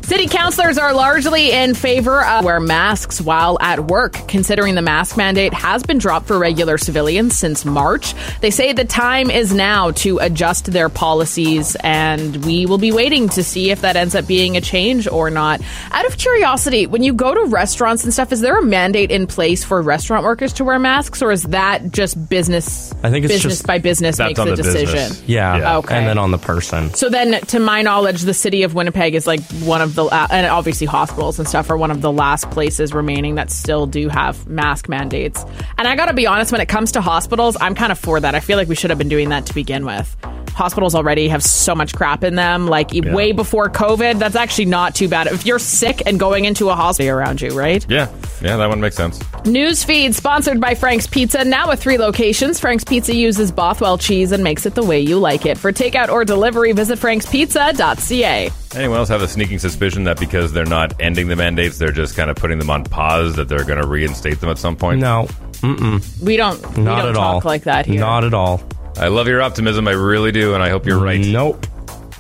City councilors are largely in favor of wear masks while at work, considering the mask mandate has been dropped for regular civilians since March. They say the time is now to adjust their policies, and we will be waiting to see if that ends up being a change or not. Out of curiosity, when you go to restaurants and stuff, is there a mandate in place for restaurant workers to wear masks, or is that just business? I think it's business just by business makes the, the decision. business. Yeah. Okay. And then on the person. So then, to my knowledge, the city of Winnipeg is like one of the, and obviously hospitals and stuff are one of the last places remaining that still do have mask mandates. And I got to be honest, when it comes to hospitals, I'm kind of for that. I feel like we should have been doing that to begin with. Hospitals already have so much crap in them. Like e- way before COVID, that's actually not too bad. If you're sick and going into a hospital around you, right? Yeah. Yeah, that one makes sense. Newsfeed sponsored by Frank's Pizza. Now with three locations, Frank's Pizza uses Bothwell cheese and makes it the way you like it. For takeout or delivery, visit frankspizza.ca. Anyone else have a sneaking suspicion that because they're not ending the mandates, they're just kind of putting them on pause, that they're going to reinstate them at some point? No. Mm-mm. We don't. we Not don't at talk all. like that here. Not at all. I love your optimism. I really do, and I hope you're right. Nope.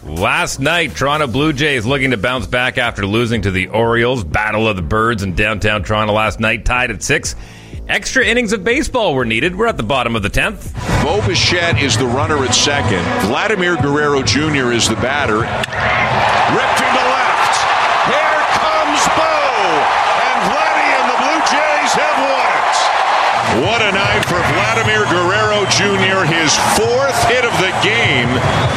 Last night, Toronto Blue Jays looking to bounce back after losing to the Orioles. Battle of the Birds in downtown Toronto last night, tied at six. Extra innings of baseball were needed. We're at the bottom of the 10th. Bo Bichette is the runner at second. Vladimir Guerrero Jr. is the batter. Ripped into left. Here comes Bo. And Vladdy and the Blue Jays have won it. What a night for Vladimir Guerrero Jr. His fourth hit of the game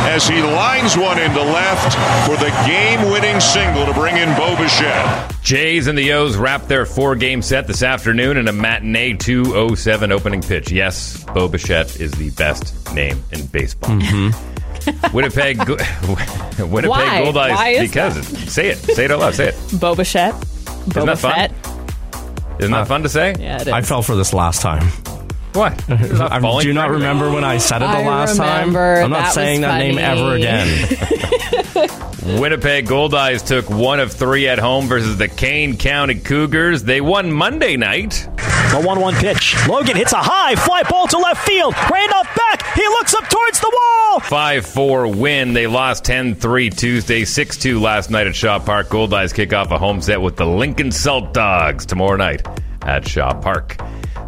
as he lines one into left for the game-winning single to bring in Bo Bichette. Jays and the O's wrap their four game set this afternoon in a matinee 207 opening pitch. Yes, Bo Bichette is the best name in baseball. Mm-hmm. Winnipeg, Go- Winnipeg Why? Goldeyes. Why is because it, say it, say it out loud, say it. Boba Fett. Isn't that fun? Isn't that fun to say? Yeah, it I fell for this last time. What? I do not remember when I said it the I last time. remember. I'm not That saying was that name ever again. Winnipeg Goldeyes took one of three at home versus the Kane County Cougars. They won Monday night. A 1 1 pitch. Logan hits a high fly ball to left field. Randolph back. He looks up towards the wall. 5 4 win. They lost 10 3 Tuesday, 6 2 last night at Shaw Park. Goldeyes kick off a home set with the Lincoln Saltdogs tomorrow night at Shaw Park.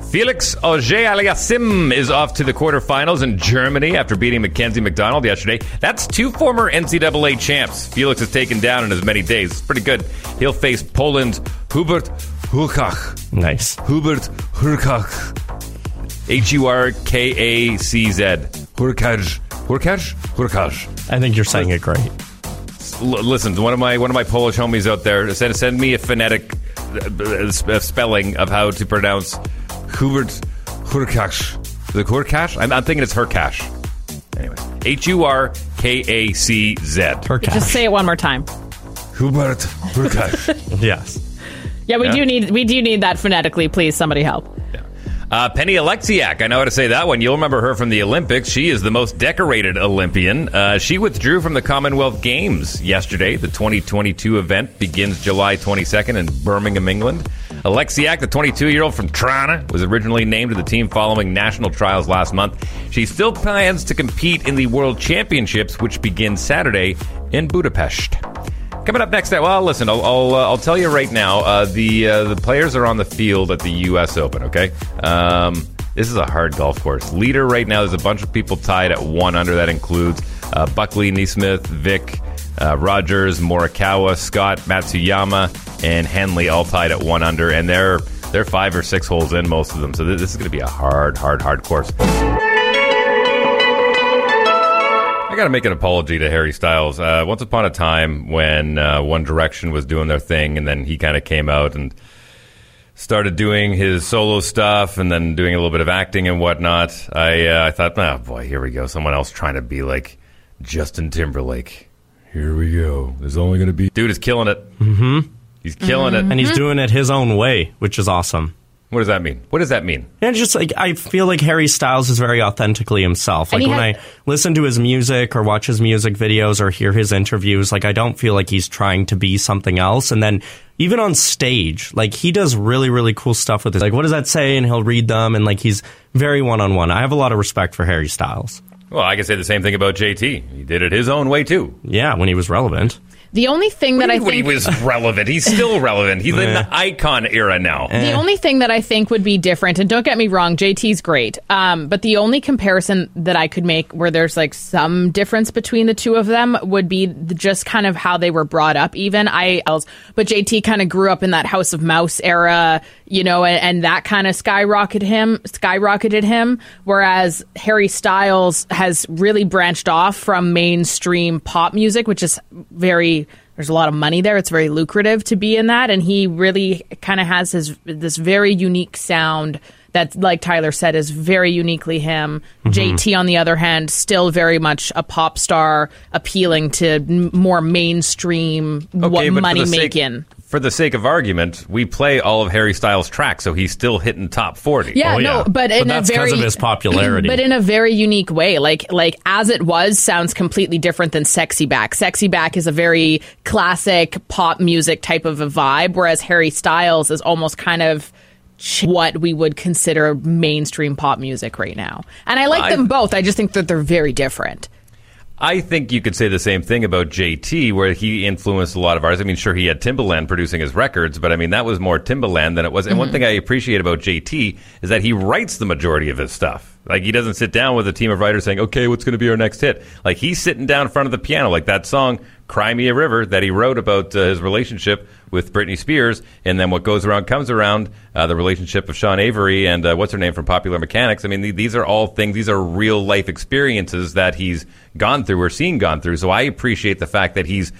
Felix Auger Aliassime is off to the quarterfinals in Germany after beating Mackenzie McDonald yesterday. That's two former NCAA champs. Felix is taken down in as many days. It's pretty good. He'll face Poland's Hubert Hurkacz. Nice. Hubert Hurkacz. H U R K A C Z. Hurkacz. Hurkacz? Hurkacz. I think you're saying it great. Listen, one of my one of my Polish homies out there said send me a phonetic uh, uh, spelling of how to pronounce Hubert Hurkacz. The it Hurkacz? I'm, I'm thinking it's Hurkacz. Anyway, H U R K A C Z. Just say it one more time. Hubert Hurkacz. yes. Yeah, we Yeah. do need we do need that phonetically. Please, somebody help. Uh, Penny Oleksiak, I know how to say that one. You'll remember her from the Olympics. She is the most decorated Olympian. Uh, she withdrew from the Commonwealth Games yesterday. The 2022 event begins July 22nd in Birmingham, England. Oleksiak, the 22 year old from Trana, was originally named to the team following national trials last month. She still plans to compete in the World Championships, which begin Saturday in Budapest. Coming up next, well, listen, I'll I'll, uh, I'll tell you right now. Uh, the uh, the players are on the field at the U.S. Open. Okay, um, This is a hard golf course. Leader right now, there's a bunch of people tied at one under. That includes uh, Buckley, NeSmith, Vic, uh, Rogers, Morikawa, Scott, Matsuyama, and Henley all tied at one under, and they're they're five or six holes in most of them. So this is going to be a hard, hard, hard course. I got to make an apology to Harry Styles. Uh, once upon a time, when uh, One Direction was doing their thing, and then he kind of came out and started doing his solo stuff, and then doing a little bit of acting and whatnot. I uh, I thought, oh boy, here we go, someone else trying to be like Justin Timberlake. Here we go. There's only going to be dude is killing it. Mm-hmm. He's killing it, And he's doing it his own way, which is awesome. What does that mean? What does that mean? And just like I feel like Harry Styles is very authentically himself. Like when had- I listen to his music or watch his music videos or hear his interviews, like I don't feel like he's trying to be something else. And then even on stage, like he does really, really cool stuff with it. Like what does that say? And he'll read them and like he's very one on one. I have a lot of respect for Harry Styles. Well, I can say the same thing about JT. He did it his own way too. Yeah, when he was relevant. The only thing that I think he was relevant, he's still relevant. He's in the icon era now. The only thing that I think would be different, and don't get me wrong, JT's great, um, but the only comparison that I could make where there's like some difference between the two of them would be the, just kind of how they were brought up. Even I, but JT kind of grew up in that House of Mouse era, you know, and, and that kind of skyrocketed him, skyrocketed him. Whereas Harry Styles has really branched off from mainstream pop music, which is very there's a lot of money there. It's very lucrative to be in that, and he really kind of has his this very unique sound that, like Tyler said, is very uniquely him. JT, on the other hand, still very much a pop star, appealing to m- more mainstream what money making. For the sake of argument, we play all of Harry Styles' tracks, so he's still hitting top forty. Yeah, oh, no, but in that's a very because of his popularity. but in a very unique way. Like like as it was sounds completely different than Sexy Back. Sexy Back is a very classic pop music type of a vibe, whereas Harry Styles is almost kind of what we would consider mainstream pop music right now. And I like I- them both. I just think that they're very different. I think you could say the same thing about JT, where he influenced a lot of ours. I mean, sure, he had Timbaland producing his records, but I mean, that was more Timbaland than it was. And one Mhm. thing I appreciate about JT is that he writes the majority of his stuff. Like, he doesn't sit down with a team of writers saying, okay, what's going to be our next hit? Like, he's sitting down in front of the piano, like that song, Cry Me a River, that he wrote about uh, his relationship with Britney Spears. And then What Goes Around Comes Around, uh, the relationship of Sean Avery and uh, what's her name from Popular Mechanics. I mean, th- these are all things, these are real life experiences that he's gone through or seen gone through. So I appreciate the fact that he's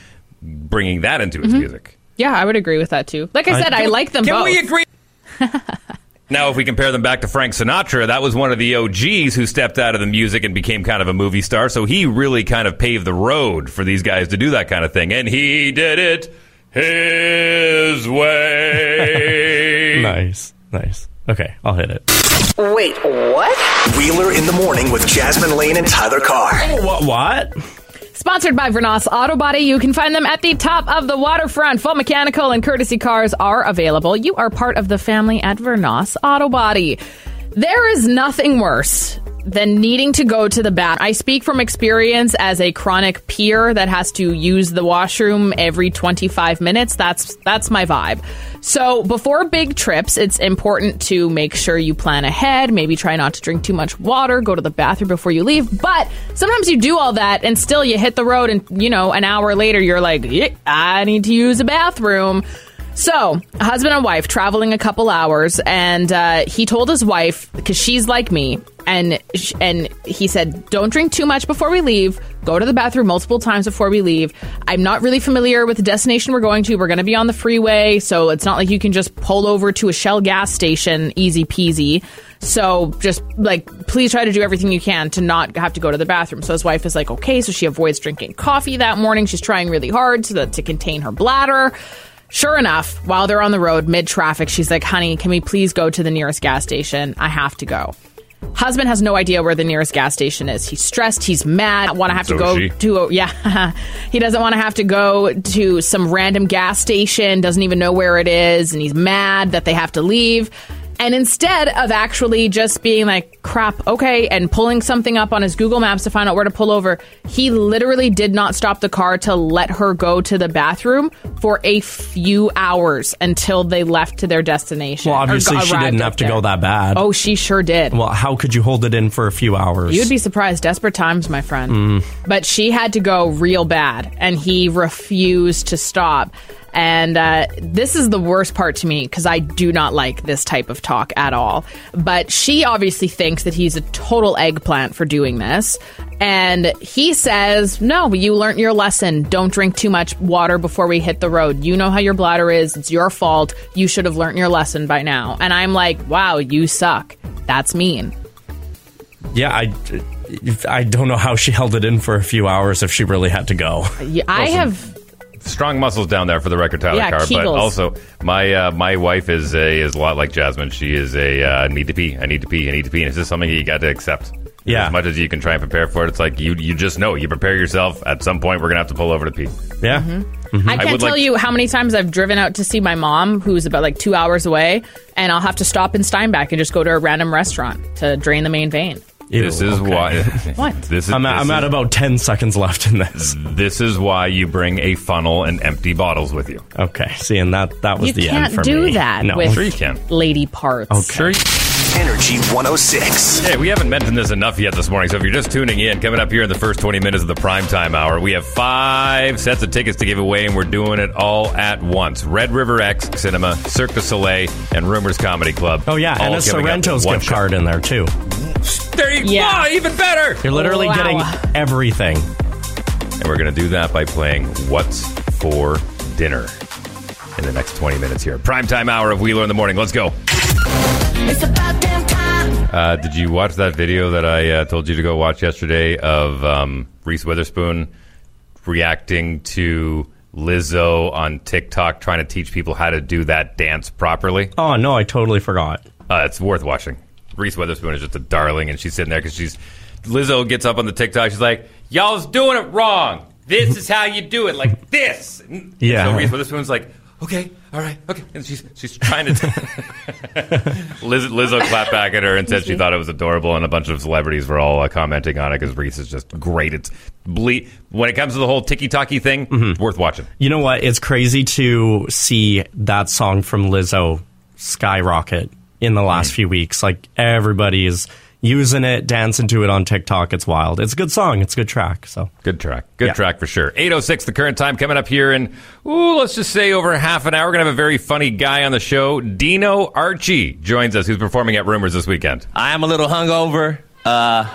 bringing that into his Mhm. music. Yeah, I would agree with that too. Like I said, I can- like them can both. we agree? Now, if we compare them back to Frank Sinatra, that was one of the OGs who stepped out of the music and became kind of a movie star. So he really kind of paved the road for these guys to do that kind of thing. And he did it his way. nice, nice. Okay, I'll hit it. Wait, what? Wheeler in the morning with Jasmine Lane and Tyler Carr. Oh, What? What? Sponsored by Vernos Auto Body. You can find them at the top of the waterfront. Full mechanical and courtesy cars are available. You are part of the family at Vernos Auto Body. There is nothing worse than needing to go to the bath. I speak from experience as a chronic peer that has to use the washroom every 25 minutes. That's that's my vibe. So, before big trips, it's important to make sure you plan ahead, maybe try not to drink too much water, go to the bathroom before you leave. But sometimes you do all that and still you hit the road and, you know, an hour later you're like, "Yeah, I need to use a bathroom. So, husband and wife traveling a couple hours, and uh, he told his wife because she's like me, and sh- and he said, "Don't drink too much before we leave. Go to the bathroom multiple times before we leave. I'm not really familiar with the destination we're going to. We're going to be on the freeway, so it's not like you can just pull over to a Shell gas station, easy peasy." So just like, please try to do everything you can to not have to go to the bathroom. So his wife is like, okay. So she avoids drinking coffee that morning. She's trying really hard so that to contain her bladder. Sure enough, while they're on the road mid traffic, she's like, honey, can we please go to the nearest gas station? I have to go. Husband has no idea where the nearest gas station is. He's stressed. He's mad. Want to have to go to a, yeah. he doesn't want to have to go to some random gas station. Doesn't even know where it is, and he's mad that they have to leave. And instead of actually just being like, crap, okay, and pulling something up on his Google Maps to find out where to pull over, he literally did not stop the car to let her go to the bathroom for a few hours until they left to their destination. Well, obviously she didn't have to there. go that bad. Oh, she sure did. Well, how could you hold it in for a few hours? You'd be surprised. Desperate times, my friend. Mm. But she had to go real bad, and he refused to stop. And uh, this is the worst part to me because I do not like this type of talk at all. But she obviously thinks that he's a total eggplant for doing this. And he says, No, you learned your lesson. Don't drink too much water before we hit the road. You know how your bladder is. It's your fault. You should have learned your lesson by now. And I'm like, Wow, you suck. That's mean. Yeah, I, I don't know how she held it in for a few hours if she really had to go. Yeah, I have strong muscles down there for the record, Tyler Yeah, Carr. But also, my uh, my wife is a is a lot like Jasmine. She is a uh, need to pee. I need to pee. I need to pee. And it's just something you got to accept. Yeah. As much as you can try and prepare for it, it's like you you just know. You prepare yourself. At some point, we're gonna have to pull over to pee. Yeah. I can't would tell like- you how many times I've driven out to see my mom, who's about like two hours away, and I'll have to stop in Steinbach and just go to a random restaurant to drain the main vein. This is okay. why. What? This is. I'm, at, this I'm is- at about 10 seconds left in this. This is why you bring a funnel and empty bottles with you. Okay, see, and that, that was You the can't end for do that No. with Sure you can. lady parts. Okay. Energy 106. Hey, we haven't mentioned this enough yet this morning, so if you're just tuning in, coming up here in the first 20 minutes of the primetime hour, we have five sets of tickets to give away, and we're doing it all at once. Red River X Cinema, Cirque du Soleil, and Rumors Comedy Club. Oh, yeah, and a coming Sorrento's gift shot. card in there, too. There you Yeah. go, even better. You're literally Wow. getting everything. And we're going to do that by playing What's for Dinner in the next 20 minutes here. Primetime hour of Wheeler in the Morning. Let's go. It's about damn time. Uh, did you watch that video that I uh, told you to go watch yesterday of um, Reese Witherspoon reacting to Lizzo on TikTok trying to teach people how to do that dance properly? Oh, no, I totally forgot. Uh, it's worth watching. Reese Witherspoon is just a darling, and she's sitting there because she's Lizzo gets up on the TikTok. She's like, "Y'all's doing it wrong. This is how you do it, like this." And Yeah. So Reese Witherspoon's like, "Okay, all right, okay," and she's she's trying to. Liz, Lizzo clapped back at her and said she thought it was adorable, and a bunch of celebrities were all uh, commenting on it because Reese is just great. It's ble- when it comes to the whole ticky tacky thing, it's worth watching. You know what? It's crazy to see that song from Lizzo skyrocket in the last few weeks. Like everybody is using it, dancing to it on TikTok. It's wild. It's a good song. It's a good track. So Good track. Good Yeah. track for sure. 806, the current time coming up here in, ooh, let's just say over half an hour. We're going to have a very funny guy on the show. Dino Archie joins us, who's performing at Rumors this weekend. I am a little hungover. Uh,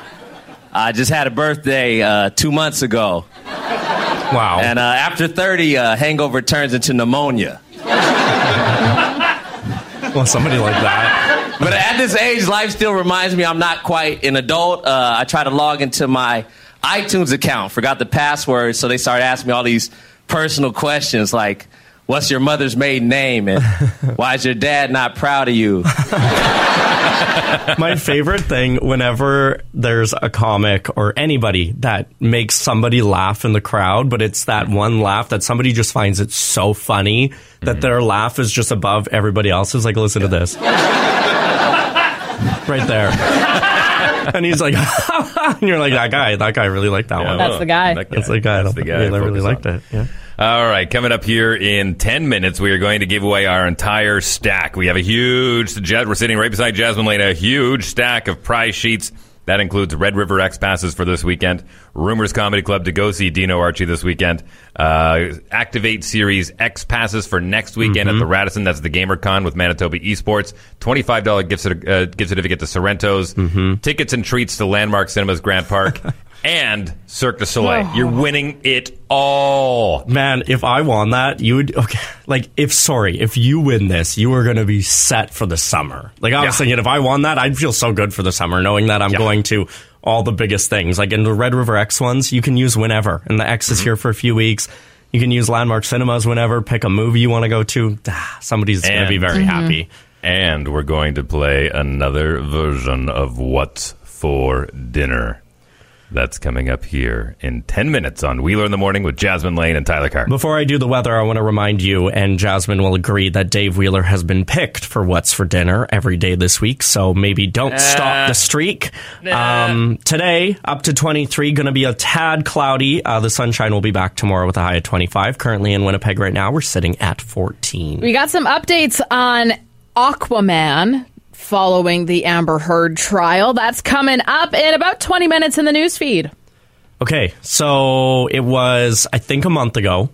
I just had a birthday uh, two months ago. wow. And uh, after 30, uh, hangover turns into pneumonia. well, somebody like that. But at this age, life still reminds me I'm not quite an adult. Uh, I try to log into my iTunes account, forgot the password, so they started asking me all these personal questions like, "What's your mother's maiden name?" and "Why is your dad not proud of you?" My favorite thing whenever there's a comic or anybody that makes somebody laugh in the crowd, but it's that one laugh that somebody just finds it so funny that their laugh is just above everybody else's. Like, listen to this. right there. and he's like, and you're like, that guy, that guy really liked that Yeah, one. That's the guy. that That's the guy. That's the guy. Yeah, I really Focus liked on. it. Yeah. All right, coming up here in 10 minutes, we are going to give away our entire stack. We have a huge, we're sitting right beside Jasmine Lane, a huge stack of prize sheets. That includes Red River X passes for this weekend, Rumors Comedy Club to go see Dino Archie this weekend, uh, Activate Series X passes for next weekend at the Radisson. That's the GamerCon with Manitoba Esports. $25 gift, uh, gift certificate to Sorrento's, tickets and treats to Landmark Cinemas Grant Park, and Cirque du Soleil. You're winning it all. Man, if I won that, you would okay. Like, if sorry, if you win this, you are going to be set for the summer. Like, I was Yeah. thinking, if I won that, I'd feel so good for the summer, knowing that I'm Yeah. going to all the biggest things. Like in the Red River X ones, you can use whenever, and the X is Mm-hmm. here for a few weeks. You can use Landmark Cinemas whenever. Pick a movie you want to go to. Ah, somebody's going to be very happy. And we're going to play another version of What's for Dinner. That's coming up here in 10 minutes on Wheeler in the Morning with Jasmine Lane and Tyler Carr. Before I do the weather, I want to remind you, and Jasmine will agree, that Dave Wheeler has been picked for What's for Dinner every day this week. So maybe don't stop the streak. Um, today, up to 23, going to be a tad cloudy. Uh, the sunshine will be back tomorrow with a high of 25. Currently in Winnipeg right now, we're sitting at 14. We got some updates on Aquaman following the Amber Heard trial. That's coming up in about 20 minutes in the news feed. Okay, so it was, I think, a month ago.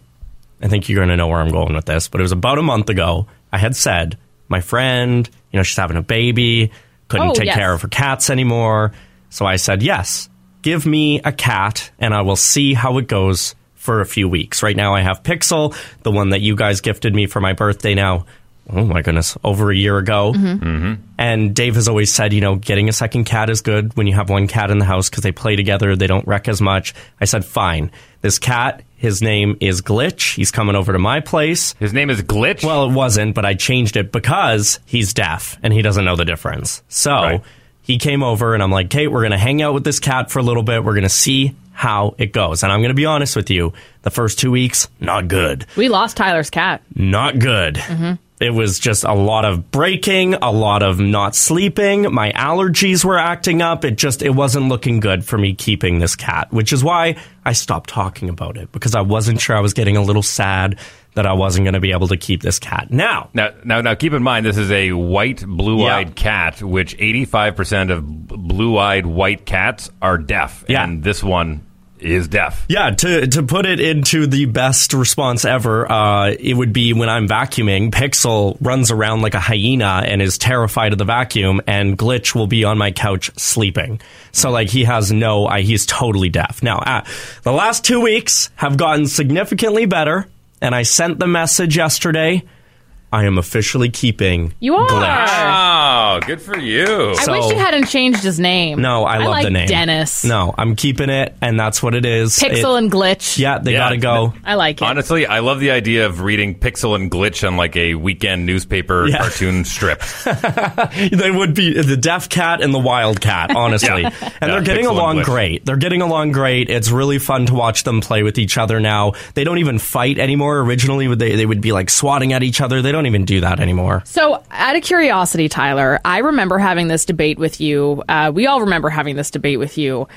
I think you're going to know where I'm going with this, but it was about a month ago. I had said, my friend, you know, she's having a baby, couldn't Oh, take yes. care of her cats anymore. So I said, yes, give me a cat and I will see how it goes for a few weeks. Right now I have Pixel, the one that you guys gifted me for my birthday now. Oh my goodness, over a year ago. Mm-hmm. And Dave has always said, you know, getting a second cat is good when you have one cat in the house because they play together, they don't wreck as much. I said, fine. This cat, his name is Glitch. He's coming over to my place. His name is Glitch? Well, it wasn't, but I changed it because he's deaf and he doesn't know the difference. So he came over and I'm like, Kate, we're going to hang out with this cat for a little bit. We're going to see how it goes. And I'm going to be honest with you the first two weeks, not good We lost Tyler's cat. not good. Mhm. It was just a lot of breaking, a lot of not sleeping. My allergies were acting up. It just it wasn't looking good for me keeping this cat, which is why I stopped talking about it because I wasn't sure I was getting a little sad that I wasn't going to be able to keep this cat. Now, Now, now, now, keep in mind this is a white, blue-eyed cat, which 85% of blue-eyed white cats are deaf, Yeah. and this one is deaf. Yeah, to to put it into the best response ever, uh, it would be when I'm vacuuming. Pixel runs around like a hyena and is terrified of the vacuum, and Glitch will be on my couch sleeping. So like he has no, he's totally deaf. Now, uh, the last two weeks have gotten significantly better, and I sent the message yesterday. I am officially keeping. You are. Glitch. Wow, good for you. I So- wish you hadn't changed his name. No, I, love like the name. Dennis. No, I'm keeping it, and that's what it is. Pixel It- and Glitch. Yeah, they Yeah. gotta go. I like it. Honestly, I love the idea of reading Pixel and Glitch on like a weekend newspaper Yeah. cartoon strip. they would be the deaf cat and the wild cat, honestly. Yeah. And Yeah, they're getting Pixel and along Glitch. great. They're getting along great. It's really fun to watch them play with each other now. They don't even fight anymore. Originally, they, they would be like swatting at each other. They don't even do that anymore. So, out of curiosity, Tyler, I remember having this debate with you. Uh, we all remember having this debate with you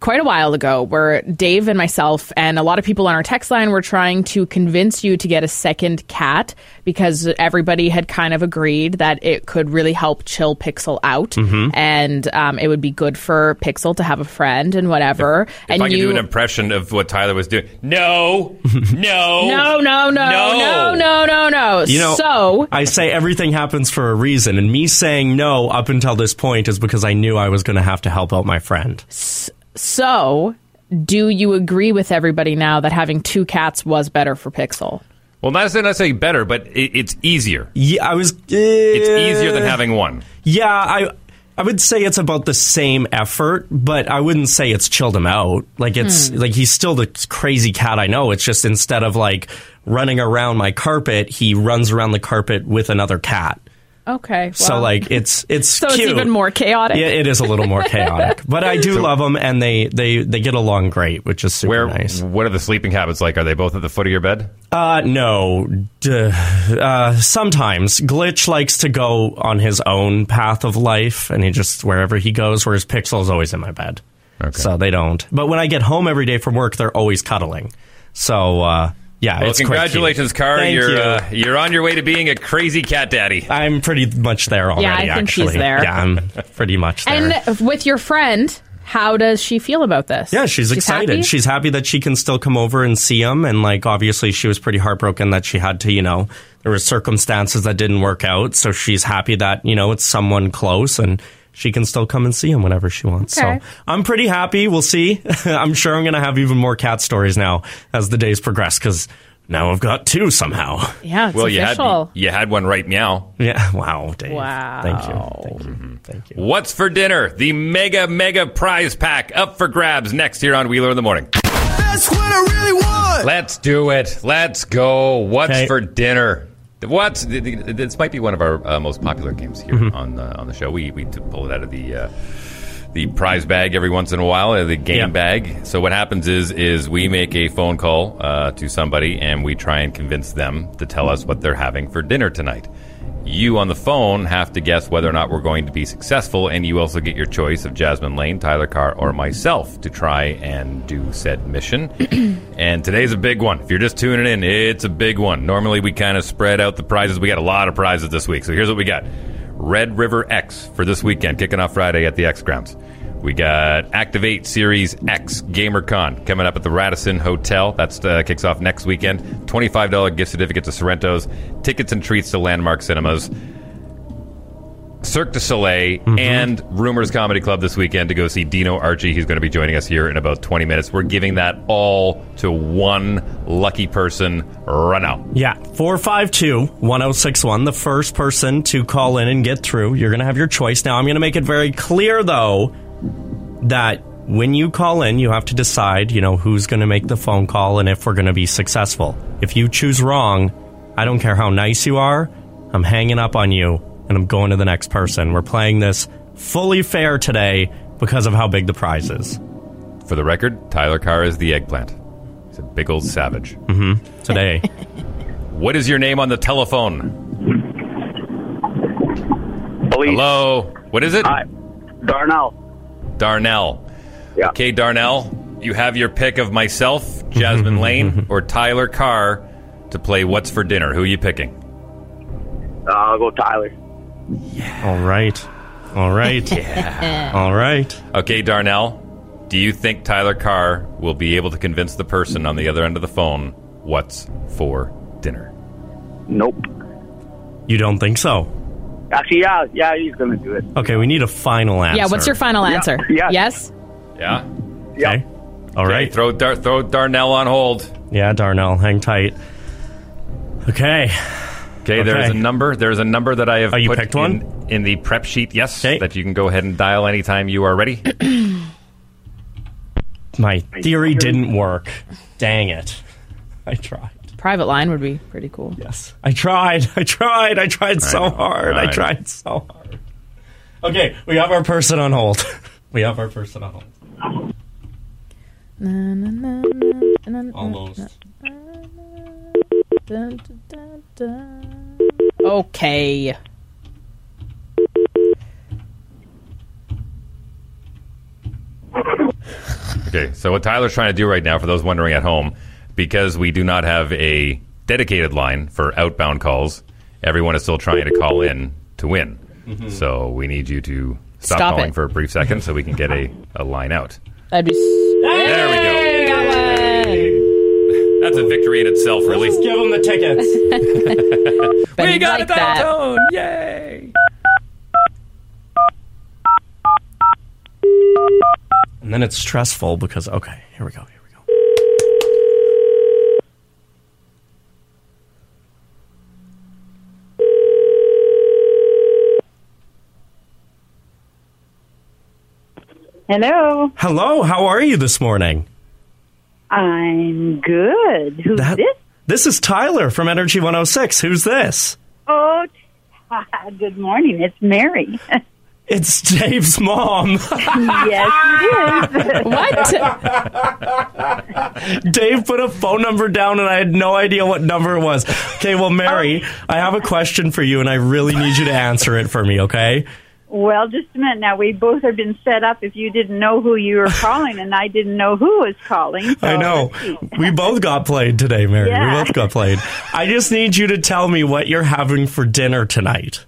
quite a while ago, where Dave and myself and a lot of people on our text line were trying to convince you to get a second cat because everybody had kind of agreed that it could really help chill Pixel out Mhm. and um, it would be good for Pixel to have a friend and whatever. If and I you do an impression of what Tyler was doing. No, no, no, no, no, no, no, no, no. You know, so I say everything happens for a reason, and me saying no up until this point is because I knew I was going to have to help out my friend. So, do you agree with everybody now that having two cats was better for Pixel? Well, not necessarily say better, but it, it's easier. Yeah, I was. It's easier than having one. Yeah, I I would say it's about the same effort, but I wouldn't say it's chilled him out. Like it's Hmm. like he's still the crazy cat I know. It's just instead of like running around my carpet, he runs around the carpet with another cat. Okay. so like it's it's so cute. it's even more chaotic. Yeah, it is a little more chaotic, but I do love them, and they they they get along great, which is super Where? nice. What are the sleeping habits like? Are they both at the foot of your bed? Uh, no. Duh. Uh, sometimes Glitch likes to go on his own path of life, and he just wherever he goes. Whereas Pixel is always in my bed, okay. so they don't. But when I get home every day from work, they're always cuddling. So uh, yeah, Well, it's congratulations, cute. Car. Thank you're you. Uh, you're on your way to being a crazy cat daddy. I'm pretty much there already. Yeah, I think actually, he's there. Yeah, I'm pretty much there. And with your friend, how does she feel about this? Yeah, she's, excited. happy? She's happy that she can still come over and see him. And like, obviously, she was pretty heartbroken that she had to, you know, there were circumstances that didn't work out. So she's happy that you know it's someone close and she can still come and see him whenever she wants. Okay. So I'm pretty happy. We'll see. I'm sure I'm going to have even more cat stories now as the days progress because now I've got two somehow. Yeah, it's well, you official. had you had one right meow. Yeah. Wow, Dave. Wow. Thank you. Thank you. Thank you. What's for dinner? The mega mega prize pack up for grabs next here on Wheeler in the Morning. That's what I really want. Let's do it. Let's go. What's Okay. for dinner? Th- this might be one of our uh, most popular games here Mm-hmm. on the on the show. We we pull it out of the uh, the prize bag every once in a while, uh, the game bag. So what happens is is we make a phone call uh, to somebody and we try and convince them to tell us what they're having for dinner tonight. You on the phone have to guess whether or not we're going to be successful, and you also get your choice of Jasmine Lane, Tyler Carr, or myself to try and do said mission. and today's a big one. If you're just tuning in, it's a big one. Normally, we kind of spread out the prizes. We got a lot of prizes this week. So here's what we got Red River X for this weekend, kicking off Friday at the X Grounds. We got Activate Series X GamerCon coming up at the Radisson Hotel. That's uh, kicks off next weekend. Twenty-five dollar gift certificate to Sorrento's, tickets and treats to Landmark Cinemas, Cirque du Soleil, and Rumors Comedy Club this weekend to go see Dino Archie. He's going to be joining us here in about twenty minutes. We're giving that all to one lucky person right now. Yeah, 452 1061. The first person to call in and get through, you're going to have your choice. Now, I'm going to make it very clear, though, that when you call in, you have to decide, you know, who's going to make the phone call and if we're going to be successful. If you choose wrong, I don't care how nice you are, I'm hanging up on you and I'm going to the next person. We're playing this fully fair today because of how big the prize is. For the record, Tyler Carr is the eggplant. He's a big old savage. Mm-hmm. Today. What is your name on the telephone? Hello. What is it? Hi. Darnell. Darnell. Okay, Darnell, you have your pick of myself, Jasmine Lane, or Tyler Carr to play What's for Dinner. Who are you picking? Uh, I'll go Tyler. Yeah. All right. All right. Yeah. All right. Okay, Darnell, do you think Tyler Carr will be able to convince the person on the other end of the phone what's for dinner? Nope. You don't think so? Actually, yeah, yeah, he's gonna do it. Okay, we need a final answer. Yeah, what's your final answer? yeah. Yes? Yeah? Okay. All right. Throw, Dar- throw Darnell on hold. Yeah, Darnell, hang tight. Okay. Okay, there's a number. There's a number that I have Oh, you put picked one? in, in the prep sheet. Yes, that you can go ahead and dial anytime you are ready. My theory didn't work. Dang it. I tried. Private line would be pretty cool. Yes. I tried. I tried. I tried so know. hard. I I tried so hard. Okay, we have our person on hold. we have our person on hold. Almost. Okay. Okay, so what Tyler's trying to do right now, for those wondering at home, because we do not have a dedicated line for outbound calls, everyone is still trying to call in to win. Mhm. So we need you to stop, Stop calling it. for a brief second so we can get a, a line out. That'd be. There we go. That's a victory in itself, really. Let's give them the tickets. we got like a dial that. tone! Yay! And then it's stressful because, okay, here we go. Here we go. Hello. Hello, how are you this morning? I'm good. Who's That- this? This is Tyler from Energy 106. Who's this? Oh, good morning. It's Mary. It's Dave's mom. yes, it is. What? Dave put a phone number down and I had no idea what number it was. Okay, well, Mary, oh. I have a question for you and I really need you to answer it for me, okay? Well, just a minute. Now, we both have been set up if you didn't know who you were calling, and I didn't know who was calling. so I know. We both got played today, Mary. Yeah. We both got played. I just need you to tell me what you're having for dinner tonight.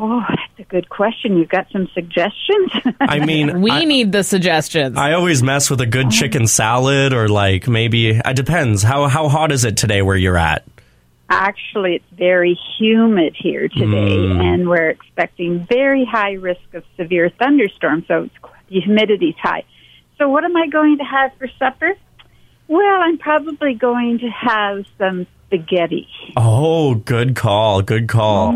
Oh, that's a good question. You've got some suggestions? I mean, we I- need the suggestions. I always mess with a good uh-huh. chicken salad or like maybe it depends. How how hot is it today where you're at? Actually, it's very humid here today, Mm. and we're expecting very high risk of severe thunderstorms. So it's, the humidity's high. So, what am I going to have for supper? Well, I'm probably going to have some spaghetti. Oh, good call. Good call.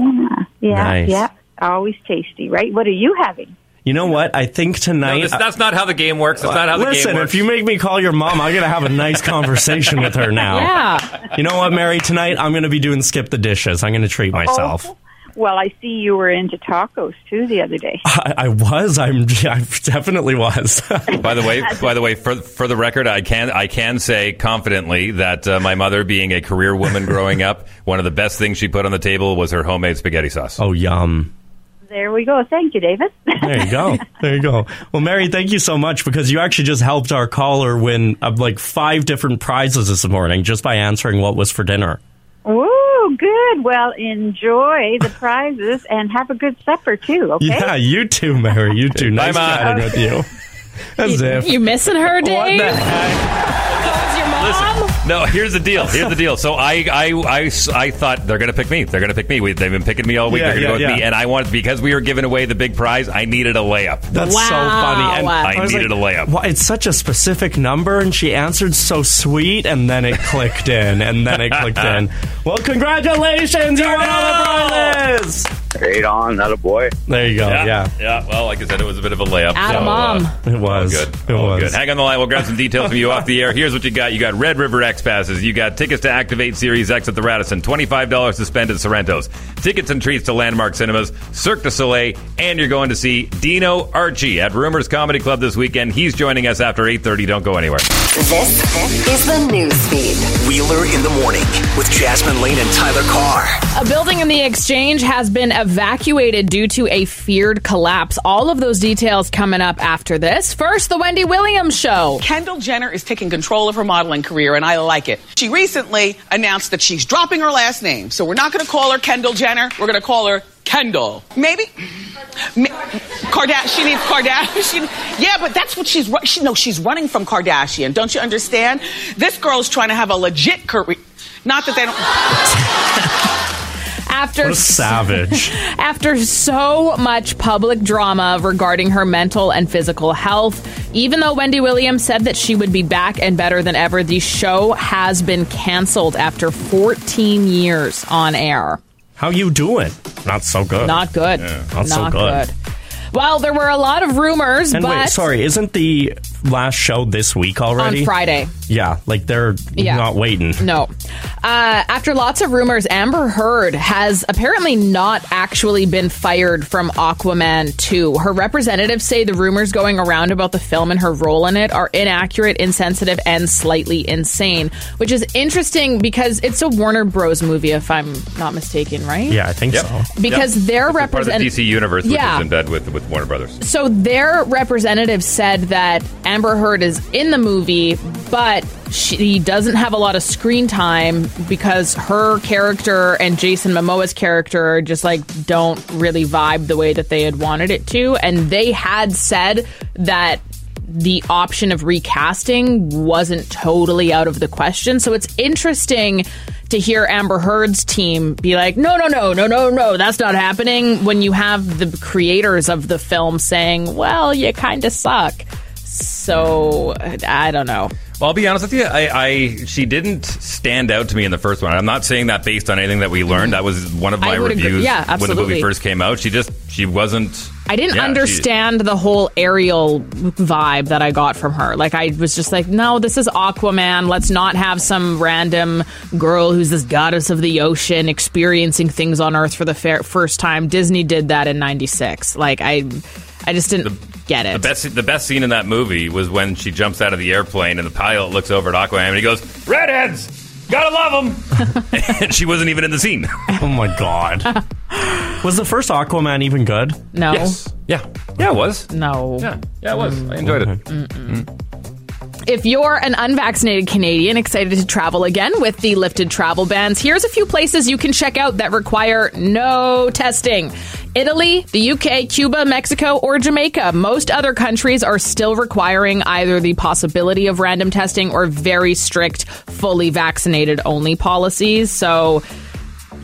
Yeah, Nice. yeah, always tasty, right? What are you having? You know what? I think tonight. No, this, that's not how the game works. That's not how the Listen, game works. if you make me call your mom, I'm going to have a nice conversation with her now. Yeah. You know what, Mary? Tonight, I'm going to be doing skip the dishes. I'm going to treat myself. Oh, Well, I see you were into tacos too the other day. I, I was. I'm. I definitely was. By the way, by the way, for for the record, I can I can say confidently that uh, my mother, being a career woman growing up, one of the best things she put on the table was her homemade spaghetti sauce. oh, yum. There we go. Thank you, David. There you go. There you go. Well, Mary, thank you so much because you actually just helped our caller win uh, like five different prizes this morning just by answering what was for dinner. Woo, good. Well, enjoy the prizes and have a good supper too. Okay. Yeah, you too, Mary. You too. Nice Ma. chatting with you. As if. You missing her, Dave? What the heck? Calls your mom? No, here's the deal. Here's the deal. So I, I, I, I thought they're going to pick me. They're going to pick me. We, they've been picking me all week. Yeah, they're going to yeah, go with yeah. me, and I wanted because we were giving away the big prize. I needed a layup. That's so funny. And I was needed a layup. Well, it's such a specific number, and she answered so sweet, and then it clicked in, and then it clicked in. Well, congratulations! You won all the prizes! Right on, that a boy. There you go. Yeah, Yeah. yeah. Well, like I said, it was a bit of a layup. Atta so, mom. uh, It was. Good. It All was. good. Hang on the line. We'll grab some details from you off the air. Here's what you got. You got Red River X passes. You got tickets to Activate Series X at the Radisson. $25 to spend at Sorrento's. Tickets and treats to Landmark Cinemas, Cirque du Soleil, and you're going to see Dino Archie at Rumors Comedy Club this weekend. He's joining us after 8.30. Don't go anywhere. This is the news feed. Wheeler in the morning with Jasmine Lane and Tyler Carr. A building in the exchange has been evacuated due to a feared collapse. All of those details coming up after this. First, the Wendy Williams show. Kendall Jenner is taking control of her modeling career, and I like it. She recently announced that she's dropping her last name. So we're not going to call her Kendall Jenner. We're going to call her Kendall. Maybe? Ma- Kardashian. She needs Kardashian. Yeah, but that's what she's. She, no, she's running from Kardashian. Don't you understand? This girl's trying to have a legit career. Not that they don't. After savage. After so much public drama regarding her mental and physical health, even though Wendy Williams said that she would be back and better than ever, the show has been canceled after 14 years on air. How you doing? Not so good. Not good. not so good. Well, there were a lot of rumors, And but wait, sorry, isn't the last show this week already? on Friday. Yeah, like they're Yeah. not waiting. No. Uh, after lots of rumors, Amber Heard has apparently not actually been fired from Aquaman 2. Her representatives say the rumors going around about the film and her role in it are inaccurate, insensitive, and slightly insane, which is interesting because it's a Warner Bros. movie, if I'm not mistaken, right? Yeah, I think Yep. so. Because Yep. their It's a part of the DC universe, which Yeah. is in bed with, with Warner Brothers. So their representative said that Amber Heard is in the movie, but she doesn't have a lot of screen time because her character and Jason Momoa's character just like don't really vibe the way that they had wanted it to, and they had said that the option of recasting wasn't totally out of the question. So it's interesting to hear Amber Heard's team be like, no, no, no, no, no, no, that's not happening. When you have the creators of the film saying, well, you kind of suck. So I don't know. Well, I'll be honest with you. I, I she didn't stand out to me in the first one. I'm not saying that based on anything that we learned. That was one of my I would agree. reviews Yeah, when the movie first came out. She just she wasn't. I didn't yeah, she- understand the whole Ariel vibe that I got from her. Like, I was just like, no, this is Aquaman. Let's not have some random girl who's this goddess of the ocean experiencing things on Earth for the fair, first time. Disney did that in '96. Like, I, I just didn't get it. The best, the best scene in that movie was when she jumps out of the airplane and the pilot looks over at Aquaman and he goes, "Redheads, gotta love them." and she wasn't even in the scene. Oh my god. Was the first Aquaman even good? No. Yes. Yeah. Yeah, it was. No. Yeah. Yeah, it was. I enjoyed it. If you're an unvaccinated Canadian excited to travel again with the lifted travel bans, here's a few places you can check out that require no testing. Italy, the UK, Cuba, Mexico, or Jamaica. Most other countries are still requiring either the possibility of random testing or very strict, fully vaccinated only policies. So,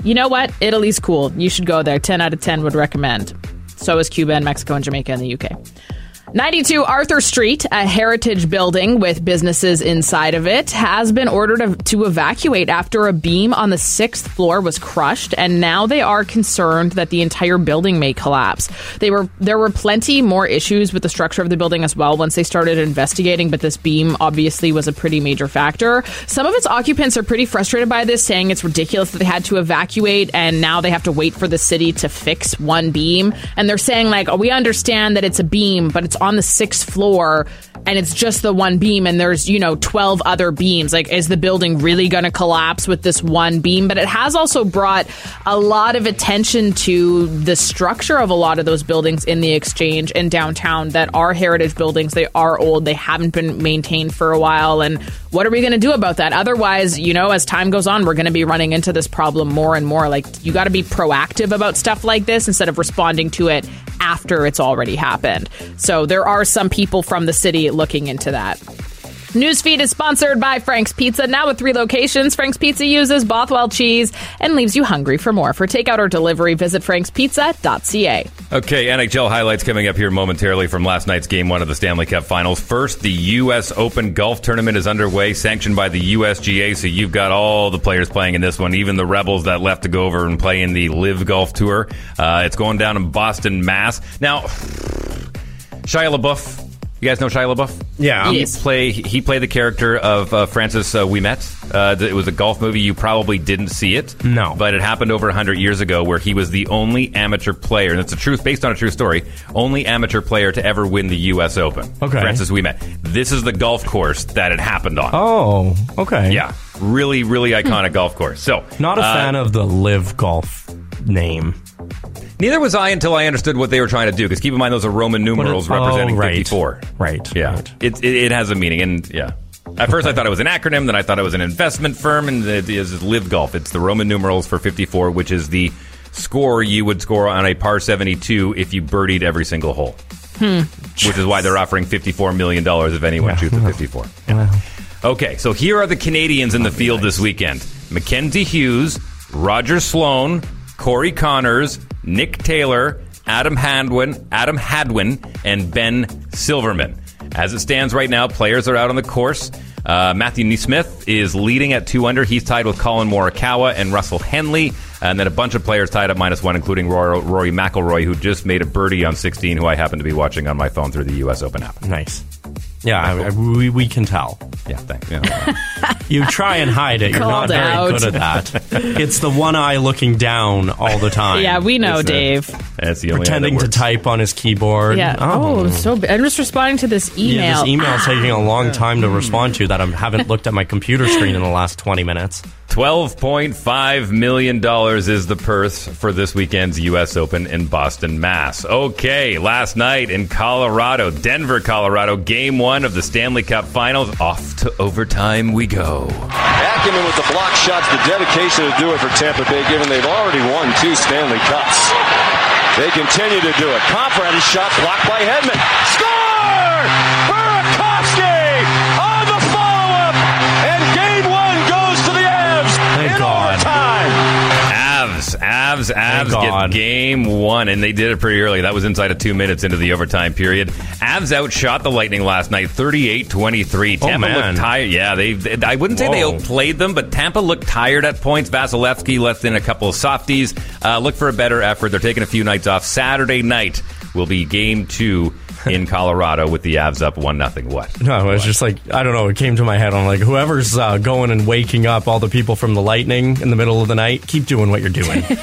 you know what? Italy's cool. You should go there. 10 out of 10 would recommend. So is Cuba and Mexico and Jamaica and the UK. 92 Arthur Street, a heritage building with businesses inside of it, has been ordered to- evacuate after a beam on the sixth floor was crushed, and now they are concerned that the entire building may collapse. They were there were plenty more issues with the structure of the building as well once they started investigating, but this beam obviously was a pretty major factor. Some of its occupants are pretty frustrated by this, saying it's ridiculous that they had to evacuate and now they have to wait for the city to fix one beam. And they're saying like, oh, we understand that it's a beam, but it's on the sixth floor and it's just the one beam and there's, you know, 12 other beams. Like, is the building really going to collapse with this one beam? But it has also brought a lot of attention to the structure of a lot of those buildings in the exchange in downtown that are heritage buildings. They are old. They haven't been maintained for a while. And what are we going to do about that? Otherwise, you know, as time goes on, we're going to be running into this problem more and more. Like, you got to be proactive about stuff like this instead of responding to it after it's already happened. So there are some people from the city looking into that. Newsfeed is sponsored by Frank's Pizza. Now with three locations, Frank's Pizza uses Bothwell cheese and leaves you hungry for more. For takeout or delivery, visit frankspizza.ca. Okay, NHL highlights coming up here momentarily from last night's game one of the Stanley Cup Finals. First, the U.S. Open Golf Tournament is underway, sanctioned by the USGA. So you've got all the players playing in this one, even the Rebels that left to go over and play in the LIV Golf Tour. Uh, it's going down in Boston, Mass. Now, Shia LaBeouf. You guys know Shia LaBeouf? Yeah. He Yes. play he played the character of uh, Francis uh, Ouimet. Uh, it was a golf movie. You probably didn't see it. No. But it happened over 100 years ago where he was the only amateur player, and it's a truth based on a true story, only amateur player to ever win the U.S. Open. Okay. Francis Ouimet. This is the golf course that it happened on. Oh, okay. Yeah. Really, really iconic golf course. So, Not a uh, fan of the LIV golf name. Neither was I until I understood what they were trying to do. Because keep in mind, those are Roman numerals oh, representing right. 54. Right. Yeah. It, it, it has a meaning. And yeah. At first, I thought it was an acronym. Then I thought it was an investment firm. And it is LIV Golf. It's the Roman numerals for 54, which is the score you would score on a par 72 if you birdied every single hole. Hmm. Which is why they're offering $54 million if anyone shoots a 54. Okay, so here are the Canadians in the field this weekend Mackenzie Hughes, Roger Sloan, Corey Conners, Nick Taylor, Adam Hadwin, Adam Hadwin, and Ben Silverman. As it stands right now, players are out on the course. Uh, Matthew NeSmith is leading at two under. He's tied with Collin Morikawa and Russell Henley. And then a bunch of players tied at minus one, including Rory, Rory McIlroy, who just made a birdie on 16, who I happen to be watching on my phone through the U.S. Open app. Nice. Yeah, I, I- we, we can tell. Yeah, thanks. Yeah. You try and hide it. You're Called not very out. good at that. it's the one eye looking down all the time. Yeah, we know, It's, uh, Dave. That's the only Pretending other to type on his keyboard. Yeah. Oh, so b- I'm just responding to this email. Yeah, this email's taking a long time to respond to that I haven't looked at my computer screen in the last 20 minutes. $12.5 million is the purse for this weekend's U.S. Open in Boston, Mass. Okay, last night in Colorado, Denver, Colorado, game one of the Stanley Cup Finals. Off to overtime we go. Ackerman with the block shots, the dedication to do it for Tampa Bay, given they've already won two Stanley Cups. They continue to do it. His shot blocked by Hedman. Score! Avs, Avs get game one, and they did it pretty early. That was inside of two minutes into the overtime period. Avs outshot the Lightning last night, 38-23. Oh, Tampa man. looked tired. Yeah, they. they- I wouldn't say they outplayed them, but Tampa looked tired at points. Vasilevskiy left in a couple of softies. Uh, look for a better effort. They're taking a few nights off. Saturday night will be game two in Colorado with the Avs up one nothing. What? No, it was just like, I don't know, it came to my head. I'm like, whoever's uh, going and waking up all the people from the lightning in the middle of the night, keep doing what you're doing.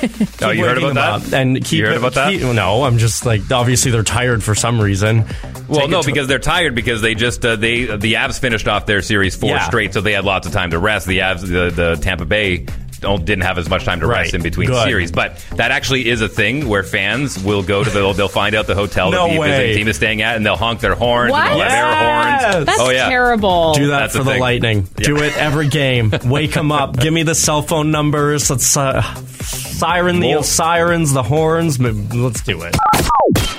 Oh, you heard about that? And keep, You heard about that? keep- no, I'm just like, obviously they're tired for some reason. Well, Take no, because they're tired because they just uh, they the Avs finished off their series four Yeah. straight, so they had lots of time to rest. The Avs, the, the Tampa Bay. Don't, didn't have as much time to rest Right. in between Good. series, but that actually is a thing where fans will go to the they'll find out the hotel No that the way. visiting team is staying at, and they'll honk their horns What? and they'll have air horns. That's oh yeah, terrible. Do that That's for the the thing. lightning. Yeah. Do it every game. Wake them up. Give me the cell phone numbers. Let's uh, siren the Well- sirens, the horns. Let's do it.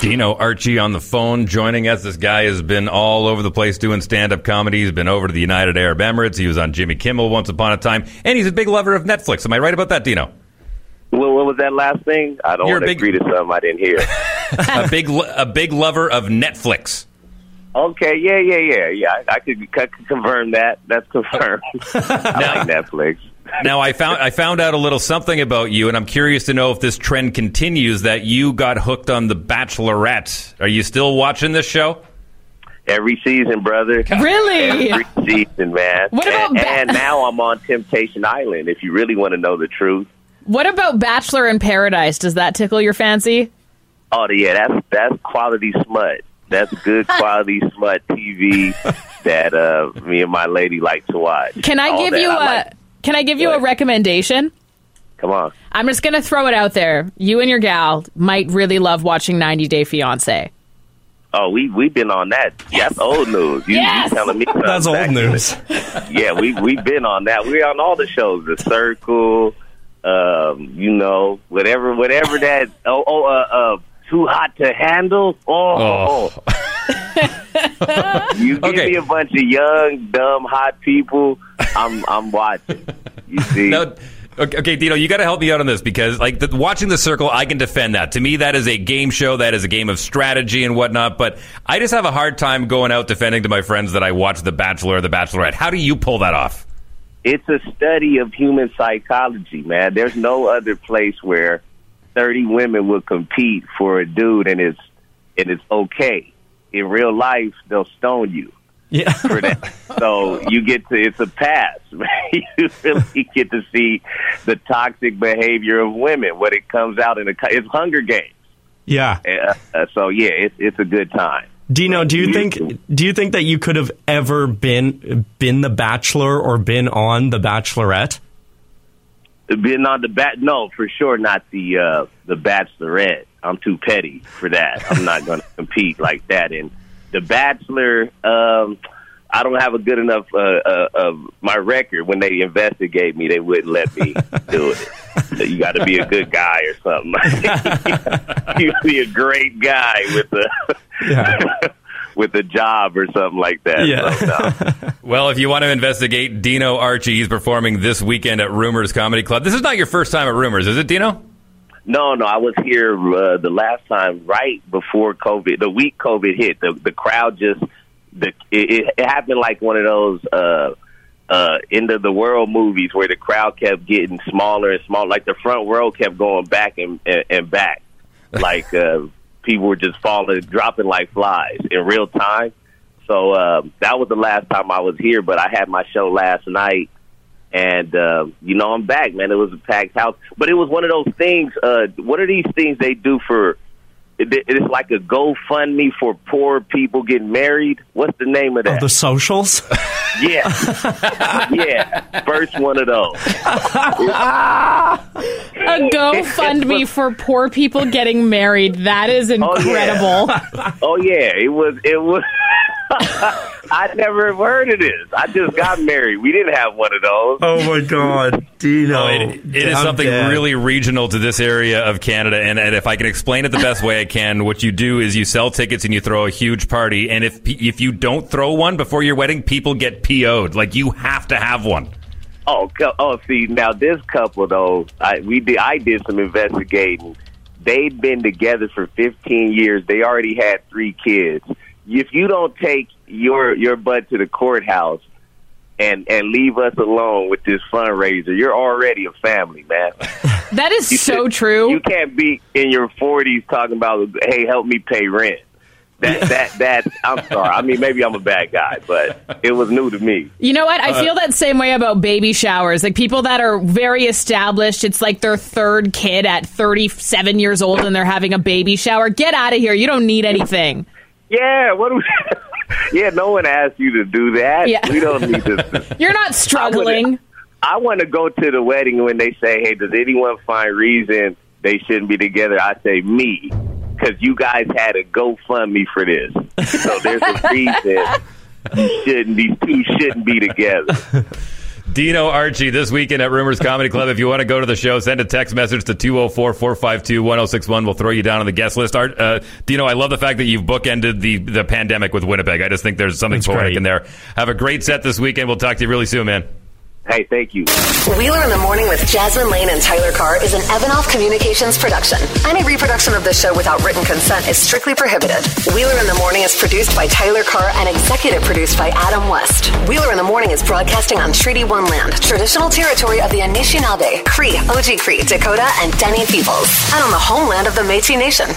Dino Archie on the phone joining us. This guy has been all over the place doing stand up comedy. He's been over to the United Arab Emirates. He was on Jimmy Kimmel once upon a time, and he's a big lover of Netflix. Am I right about that, Dino? What, what was that last thing? I don't You're want to big- agree to something I didn't hear. a big, a big lover of Netflix. Okay, yeah, yeah, yeah, yeah. I, I could, I could confirm that. That's confirmed. I like Netflix. Now I found I found out a little something about you, and I'm curious to know if this trend continues. That you got hooked on The Bachelorette. Are you still watching this show? Every season, brother. Really? Every season, man. What about and, ba- and now I'm on Temptation Island. If you really want to know the truth. What about Bachelor in Paradise? Does that tickle your fancy? Oh yeah, that's that's quality smut. That's good quality smut TV that uh, me and my lady like to watch. Can I All give you a like. Can I give you a recommendation? Come on. I'm just gonna throw it out there. You and your gal might really love watching 90 Day Fiance. Oh, we we've been on that. Yeah, that's old news. You, Yes! you telling me something That's old back in news. yeah, we we've been on that. We're on all the shows. The Circle, um, you know, whatever, whatever that. Oh, oh, uh, uh, too hot to handle. Oh, Oh. Oh, you give me a bunch of young, dumb, hot people. I'm I'm watching. You see. No, okay, okay, Dino, you got to help me out on this because, like, the, watching the circle, I can defend that. To me, that is a game show. That is a game of strategy and whatnot. But I just have a hard time going out defending to my friends that I watch The Bachelor or The Bachelorette. How do you pull that off? it's a study of human psychology, man. There's no other place where 30 women will compete for a dude and it's and it's okay. In real life, they'll stone you. Yeah. For that. so you get to it's a pass. you really get to see the toxic behavior of women when it comes out in a it's Hunger Games. Yeah. Uh, uh, so yeah, it's it's a good time. Dino, do you think do you think that you could have ever been been the Bachelor or been on the Bachelorette? Being on the bat, no, for sure not the uh, the Bachelorette. I'm too petty for that. I'm not going to compete like that. And the Bachelor, um, I don't have a good enough uh, uh, of my record. When they investigate me, they wouldn't let me do it. So you got to be a good guy or something. you got to be a great guy with a with a job or something like that. So, no. Well, if you want to investigate Dino Archie, he's performing this weekend at Rumors Comedy Club. This is not your first time at Rumors, is it, Dino? No, no, I was here uh, the last time right before COVID, the week COVID hit. The the crowd just the it, it happened like one of those uh uh end of the world movies where the crowd kept getting smaller and smaller, like the front row kept going back and and, and back, like uh people were just falling, dropping like flies in real time. So uh, that was the last time I was here, but I had my show last night and uh, you know I'm back, man. It was a packed house, but it was one of those things. Uh, what are these things they do for? It, it's like a GoFundMe for poor people getting married. What's the name of that? Oh, the socials? yeah, yeah. First one of those. A GoFundMe for poor people getting married. That is incredible. Oh yeah, it was. It was. I never heard of this. I just got married. We didn't have one of those. Oh my God, Dino! Oh, it, it is I'm something dead. really regional to this area of Canada, and, and if I can explain it the best way I can, what you do is you sell tickets and you throw a huge party, and if if you don't throw one before your wedding, people get PO'd. Like you have to have one. Oh, co- oh, see now this couple though, I we did. I did some investigating. They'd been together for 15 years. They already had three kids. If you don't take your your butt to the courthouse and and leave us alone with this fundraiser, you're already a family, man. That is You so should- true. You can't be in your 40s talking about, "Hey, help me pay rent." That that that. I'm sorry. I mean, maybe I'm a bad guy, but it was new to me. You know what? I Uh, feel that same way about baby showers. Like people that are very established, it's like their third kid at 37 years old and they're having a baby shower. Get out of here. You don't need anything. Yeah, what? do we- yeah, no one asked you to do that. Yeah. We don't need to. You're not struggling. I want to go to the wedding when they say, "Hey, does anyone find reason they shouldn't be together?" I say me, because you guys had a GoFundMe for this, so there's a reason you shouldn't. These two shouldn't be together. Dino Archie this weekend at Rumors Comedy Club. If you want to go to the show, send a text message to 204 452 1061. We'll throw you down on the guest list. Art, uh, Dino, I love the fact that you've bookended the, the pandemic with Winnipeg. I just think there's something That's poetic great. in there. Have a great set this weekend. We'll talk to you really soon, man. Hey, thank you. Wheeler in the Morning with Jasmine Lane and Tyler Carr is an Evanov Communications production. Any reproduction of this show without written consent is strictly prohibited. Wheeler in the Morning is produced by Tyler Carr and executive produced by Adam West. Wheeler in the Morning is broadcasting on Treaty One land, traditional territory of the Anishinaabe, Cree, Oji Cree, Dakota, and Dene peoples, and on the homeland of the Métis Nation.